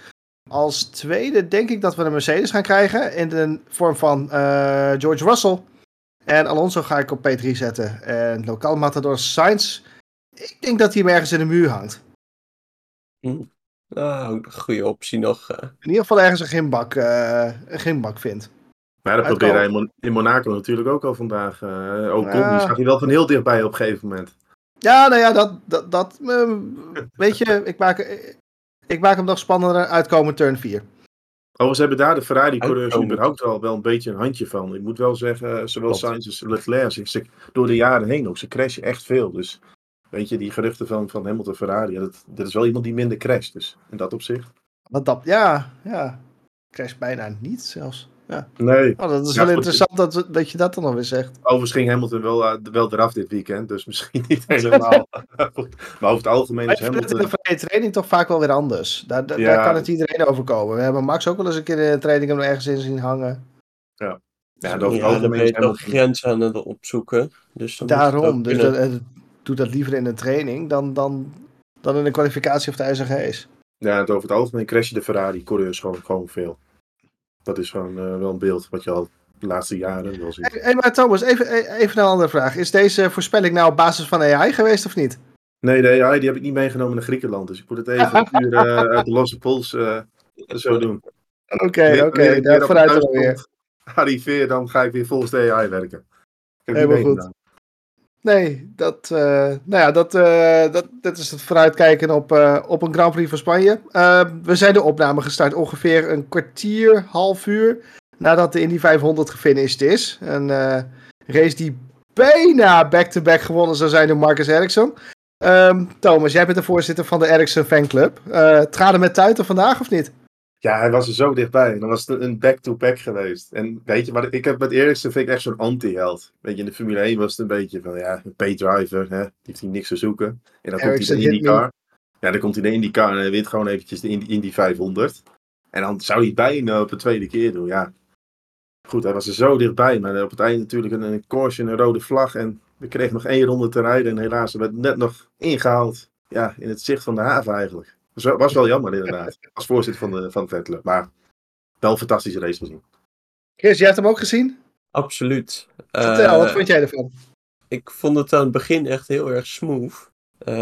Als tweede denk ik dat we een Mercedes gaan krijgen. In de vorm van eh, George Russell. En Alonso ga ik op P3 zetten. En lokaal matador Sainz. Ik denk dat hij hem ergens in de muur hangt. Nou, een goede optie nog. eh. In ieder geval ergens een gimbak, eh, een gimbak vindt. Maar dat probeerde hij in, Mon- in Monaco natuurlijk ook al vandaag. eh ook Ja. die zag je wel van heel dichtbij op een gegeven moment. Ja, nou ja, dat, dat, dat eh, weet je, ik maak, ik maak hem nog spannender uitkomen turn 4. Overigens hebben daar de Ferrari-coureurs überhaupt wel, wel een beetje een handje van. Ik moet wel zeggen, eh, zowel. Sainz als Leclerc, ze, door de jaren heen ook, ze crashen echt veel. Dus weet je, die geruchten van, van Hamilton Ferrari, dat, dat is wel iemand die minder crasht. Dus in dat opzicht. Dat, ja, ja, crash bijna niet zelfs. Ja. Nee, Oh, dat is Ja, wel goed. interessant dat, dat je dat dan nog weer zegt. overigens ging Hamilton wel, eh, wel eraf dit weekend, dus misschien niet helemaal. maar over het algemeen Maar is Hamilton... de vrije training toch vaak wel weer anders. Daar, daar, Ja. daar kan het iedereen overkomen. We hebben Max ook wel eens een keer in de training hem ergens in zien hangen. Ja, Ja, over het dan algemeen ben je toch grenzen aan het opzoeken. Dus dan moet het Daarom, dus dat, doe dat liever in een training dan, dan, dan in een kwalificatie of tijdens een race. Ja, het over het algemeen crashen de Ferrari-coureurs gewoon, gewoon veel. Dat is gewoon eh, wel een beeld wat je al de laatste jaren wel ziet. Hey, hey, maar Thomas, even, even een andere vraag. Is deze voorspelling nou op basis van AI geweest of niet? Nee, de AI die heb ik niet meegenomen naar Griekenland. Dus ik moet het even puur eh, uit de losse pols eh, zo doen. Oké, oké, daar vooruit dan weer. Arriveer, dan ga ik weer volgens de AI werken. Ik heb Helemaal goed. Nee, dat, eh, nou ja, dat, eh, dat, dat is het vooruitkijken op, eh, op een Grand Prix van Spanje. Eh, we zijn de opname gestart ongeveer een kwartier, half uur nadat de Indy 500 gefinished is. Een race die bijna back-to-back gewonnen zou zijn door Marcus Ericsson. Ehm, Thomas, jij bent de voorzitter van de Ericsson fanclub. Uh, traden met tuiten vandaag of niet? Ja, hij was er zo dichtbij. Dan was het een back-to-back geweest. En weet je, maar ik heb met Eriksen vind ik echt zo'n anti-held. Weet je, in de Formule 1 was het een beetje van, ja, een P-driver, hè, die heeft hier niks te zoeken. En dan komt hij de hit me. IndyCar. Ja, dan komt hij de IndyCar en hij wint gewoon eventjes de Indy, Indy 500. En dan zou hij het bijna op de tweede keer doen, ja. Goed, hij was er zo dichtbij, maar op het einde natuurlijk een, een caution, een rode vlag. En we kregen nog één ronde te rijden en helaas werd net nog ingehaald. Ja, in het zicht van de haven eigenlijk. Dus was was wel jammer inderdaad, als voorzitter van de, van de. Maar wel een fantastische race gezien. Chris, jij hebt hem ook gezien? Absoluut. Vertel, Eh, wat vond jij ervan? ik vond het aan het begin echt heel erg smooth. Eh,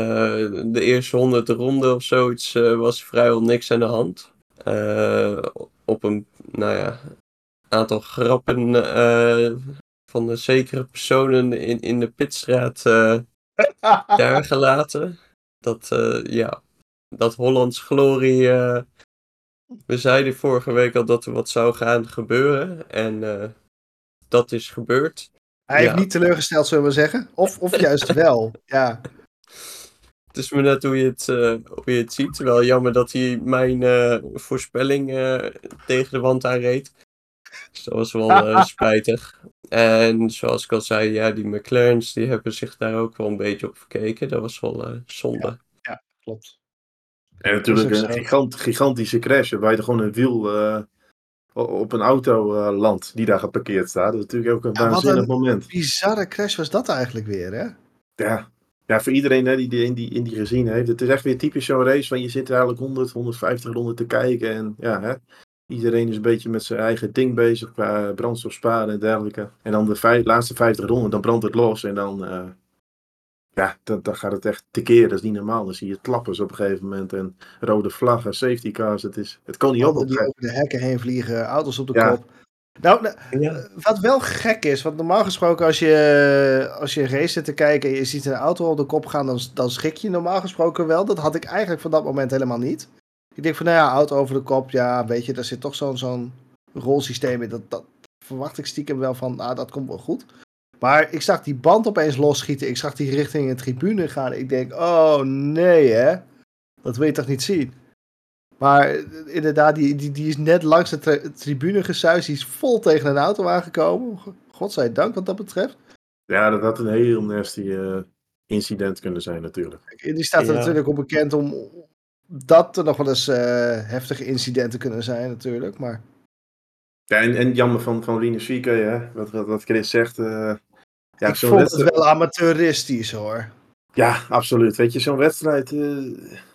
de eerste honderd ronden of zoiets eh, was vrijwel niks aan de hand. Eh, op een, nou ja, aantal grappen eh, van de zekere personen in, in de pitstraat eh, daar gelaten. Dat, eh, ja, dat Hollands glorie. eh, we zeiden vorige week al dat er wat zou gaan gebeuren. En eh, dat is gebeurd. Hij Ja. heeft niet teleurgesteld, zullen we zeggen. Of, of juist wel. Ja. Het is maar net hoe je het, eh, hoe je het ziet. Wel jammer dat hij mijn voorspelling tegen de wand aanreed. Dus dat was wel spijtig. En zoals ik al zei, ja, die McLaren's die hebben zich daar ook wel een beetje op verkeken. Dat was wel zonde. Klopt. En natuurlijk een gigant, gigantische crash. Waarbij er gewoon een wiel eh, op een auto eh, landt die daar geparkeerd staat. Dat is natuurlijk ook een Ja, wat waanzinnig een- moment. Bizarre crash was dat eigenlijk weer, hè? Ja. ja, voor iedereen hè, die, die, in die in die gezien heeft. Het is echt weer typisch zo'n race van je zit er eigenlijk 100, 150 ronden te kijken. En ja, hè, Iedereen is een beetje met zijn eigen ding bezig, qua brandstof sparen en dergelijke. En dan de vijf, laatste 50 ronden, dan brandt het los en dan, eh, ja, dan, dan gaat het echt tekeer. Dat is niet normaal. Dan zie je klappers op een gegeven moment en rode vlaggen, safety cars. Het, is, het kon niet op. die over de hekken heen vliegen, auto's op de Ja. kop. Nou, nou, Ja. wat wel gek is, want normaal gesproken als je, als je een race zit te kijken en je ziet een auto op de kop gaan, dan, dan schrik je normaal gesproken wel. Dat had ik eigenlijk van dat moment helemaal niet. Ik denk van, nou ja, auto over de kop, ja, weet je, daar zit toch zo'n zo'n rolsysteem in. Dat, dat verwacht ik stiekem wel van, ah, dat komt wel goed. Maar ik zag die band opeens losschieten. Ik zag die richting de tribune gaan. Ik denk, oh nee hè. Dat wil je toch niet zien? Maar eh, inderdaad, die, die, die is net langs de tri- tribune gesuisd. Die is vol tegen een auto aangekomen. Godzijdank wat dat betreft. Ja, dat had een heel nasty eh, incident kunnen zijn natuurlijk. Die staat er Ja. natuurlijk op bekend om dat er nog wel eens eh, heftige incidenten kunnen zijn natuurlijk. Maar Ja, en, en jammer van, van Rinus VK, hè. Wat, wat, wat Chris zegt. eh, ja, ik vond wedstrijd- het wel amateuristisch hoor. Ja, absoluut. Weet je, zo'n wedstrijd, eh,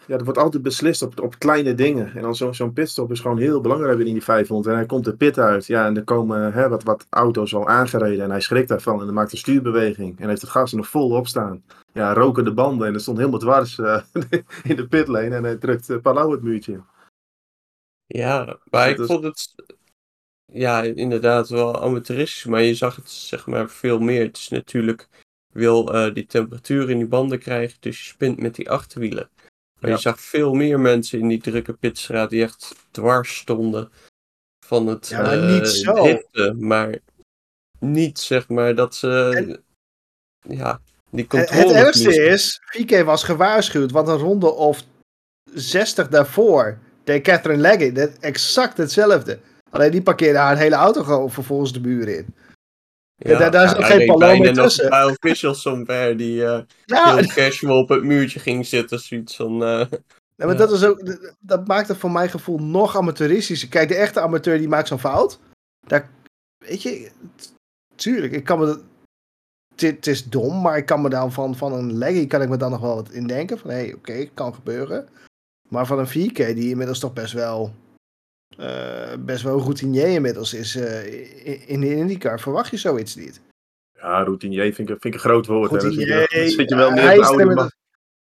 ja, er wordt altijd beslist op, op kleine dingen. En dan zo'n zo'n pitstop is gewoon heel belangrijk in die 500. En hij komt de pit uit, ja, en er komen hè, wat, wat auto's al aangereden. En hij schrikt daarvan en dan maakt een stuurbeweging. En heeft het gas er nog vol op staan. Ja, rokende banden en er stond helemaal dwars eh, in de pitlane. En hij drukt uh, Palau het muurtje in. Ja, maar ik Dus- vond het ja, inderdaad wel amateuristisch, maar je zag het zeg maar veel meer. Het is natuurlijk, wil eh, die temperatuur in die banden krijgen, dus je spint met die achterwielen. Maar Ja. je zag veel meer mensen in die drukke pitstraat die echt dwars stonden van het Ja, maar eh, niet zo. driften, maar niet zeg maar dat ze En- ja, die controle het ergste is, VK was gewaarschuwd, want een ronde of 60 daarvoor deed Catherine Legge net exact hetzelfde. Alleen die parkeerde haar hele auto gewoon vervolgens de muur in. Ja, daar- daar zat geen bijna nog tussen. een paar officials somewhere die Ja, heel casual op het muurtje ging zitten, zoiets van... Ja, maar dat, is ook, dat- maakt het voor mijn gevoel nog amateuristischer. Kijk, de echte amateur die maakt zo'n fout. Daar, weet je, tuurlijk, ik kan me. het is dom, maar ik kan me dan van, van een leggy kan ik me dan nog wel wat indenken. Van hé, hey, oké, kan gebeuren. Maar van een 4K die inmiddels toch best wel. Eh, best wel routinier inmiddels is eh, in, in de IndyCar, verwacht je zoiets niet. Ja, routinier vind ik, vind ik een groot woord. hè. Dan zit je- Routinier, zit je wel meer hij oude.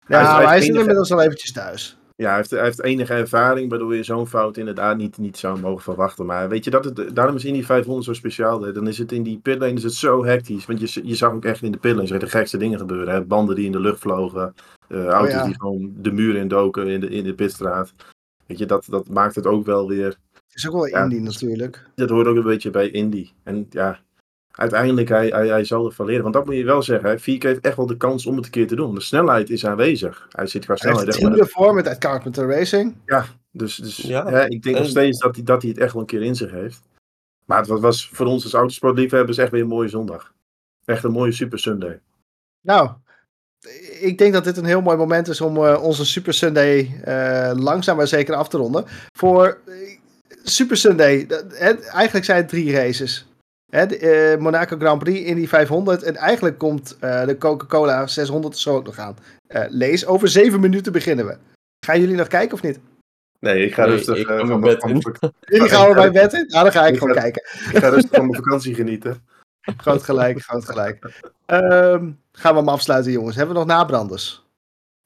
Ja, Hij hij is er inmiddels al eventjes thuis. Ja, hij heeft, hij heeft enige ervaring, waardoor je zo'n fout inderdaad niet, niet zou mogen verwachten. Maar weet je, dat het, daarom is Indy 500 zo speciaal. hè. Dan is het in die pitlane is het zo hectisch. Want je, je zag ook echt in de pitlane de gekste dingen gebeuren. Hè? Banden die in de lucht vlogen. eh, auto's ja. die gewoon de muur indoken in de, in de pitstraat. Weet je, dat, dat maakt het ook wel weer... Het is ook wel Ja. Indy natuurlijk. Dat hoort ook een beetje bij Indy. En ja, uiteindelijk hij, hij, hij zal ervan leren. Want dat moet je wel zeggen. Hè? Heeft echt wel de kans om het een keer te doen. De snelheid is aanwezig. Hij zit qua Hij heeft snelheid wel- team ervoor met Ed Carpenter Racing. Dus, dus Ja, hè, ik denk nog steeds dat hij, dat hij het echt wel een keer in zich heeft. Maar het was voor ons als autosportliefhebbers echt weer een mooie zondag. Echt een mooie Super Sunday. Nou, ik denk dat dit een heel mooi moment is om eh, onze Super Sunday eh, langzaam maar zeker af te ronden. Voor eh, Super Sunday, dat- eigenlijk zijn het drie races. Hè, de, Monaco Grand Prix, Indy 500 en eigenlijk komt eh, de Coca-Cola 600 zo ook nog aan. Eh, lees, over zeven minuten beginnen we. Gaan jullie nog kijken of niet? Nee, ik ga Nee, rustig, ik ga van, mijn van Jullie gaan we bij bed in? Nou, dan ga ik Ik gewoon ga- kijken. ik ga rustig van mijn vakantie genieten. Groot gelijk, groot gelijk. Ehm, gaan we hem afsluiten, jongens. Hebben we nog nabranders?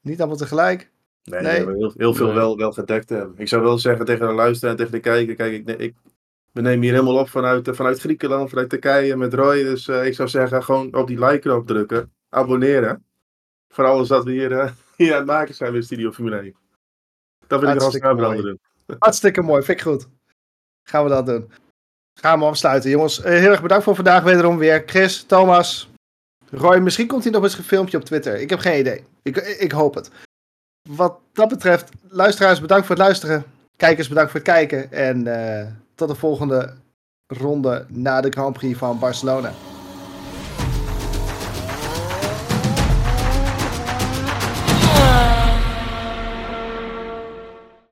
Niet allemaal tegelijk? Nee, Nee. we hebben heel, heel veel Nee. wel, wel gedekt hebben. Ik zou wel zeggen tegen de luisteraar en tegen de kijker. Kijk, ik, ik, we nemen hier helemaal op vanuit, eh, vanuit Griekenland, vanuit Turkije met Roy. Dus eh, ik zou zeggen, gewoon op die like-knop drukken. Abonneren. Voor alles dat we hier, eh, hier aan het maken zijn bij Studio Formule 1. Dat wil ik als nabrander mooi. doen. Hartstikke mooi, vind ik goed. Gaan we dat doen. Gaan we afsluiten, jongens. Eh, heel erg bedankt voor vandaag wederom weer. Chris, Thomas, Roy, misschien komt hij nog eens een filmpje op Twitter. Ik heb geen idee. Ik, ik hoop het. Wat dat betreft, luisteraars, bedankt voor het luisteren. Kijkers, bedankt voor het kijken. En eh, tot de volgende ronde na de Grand Prix van Barcelona.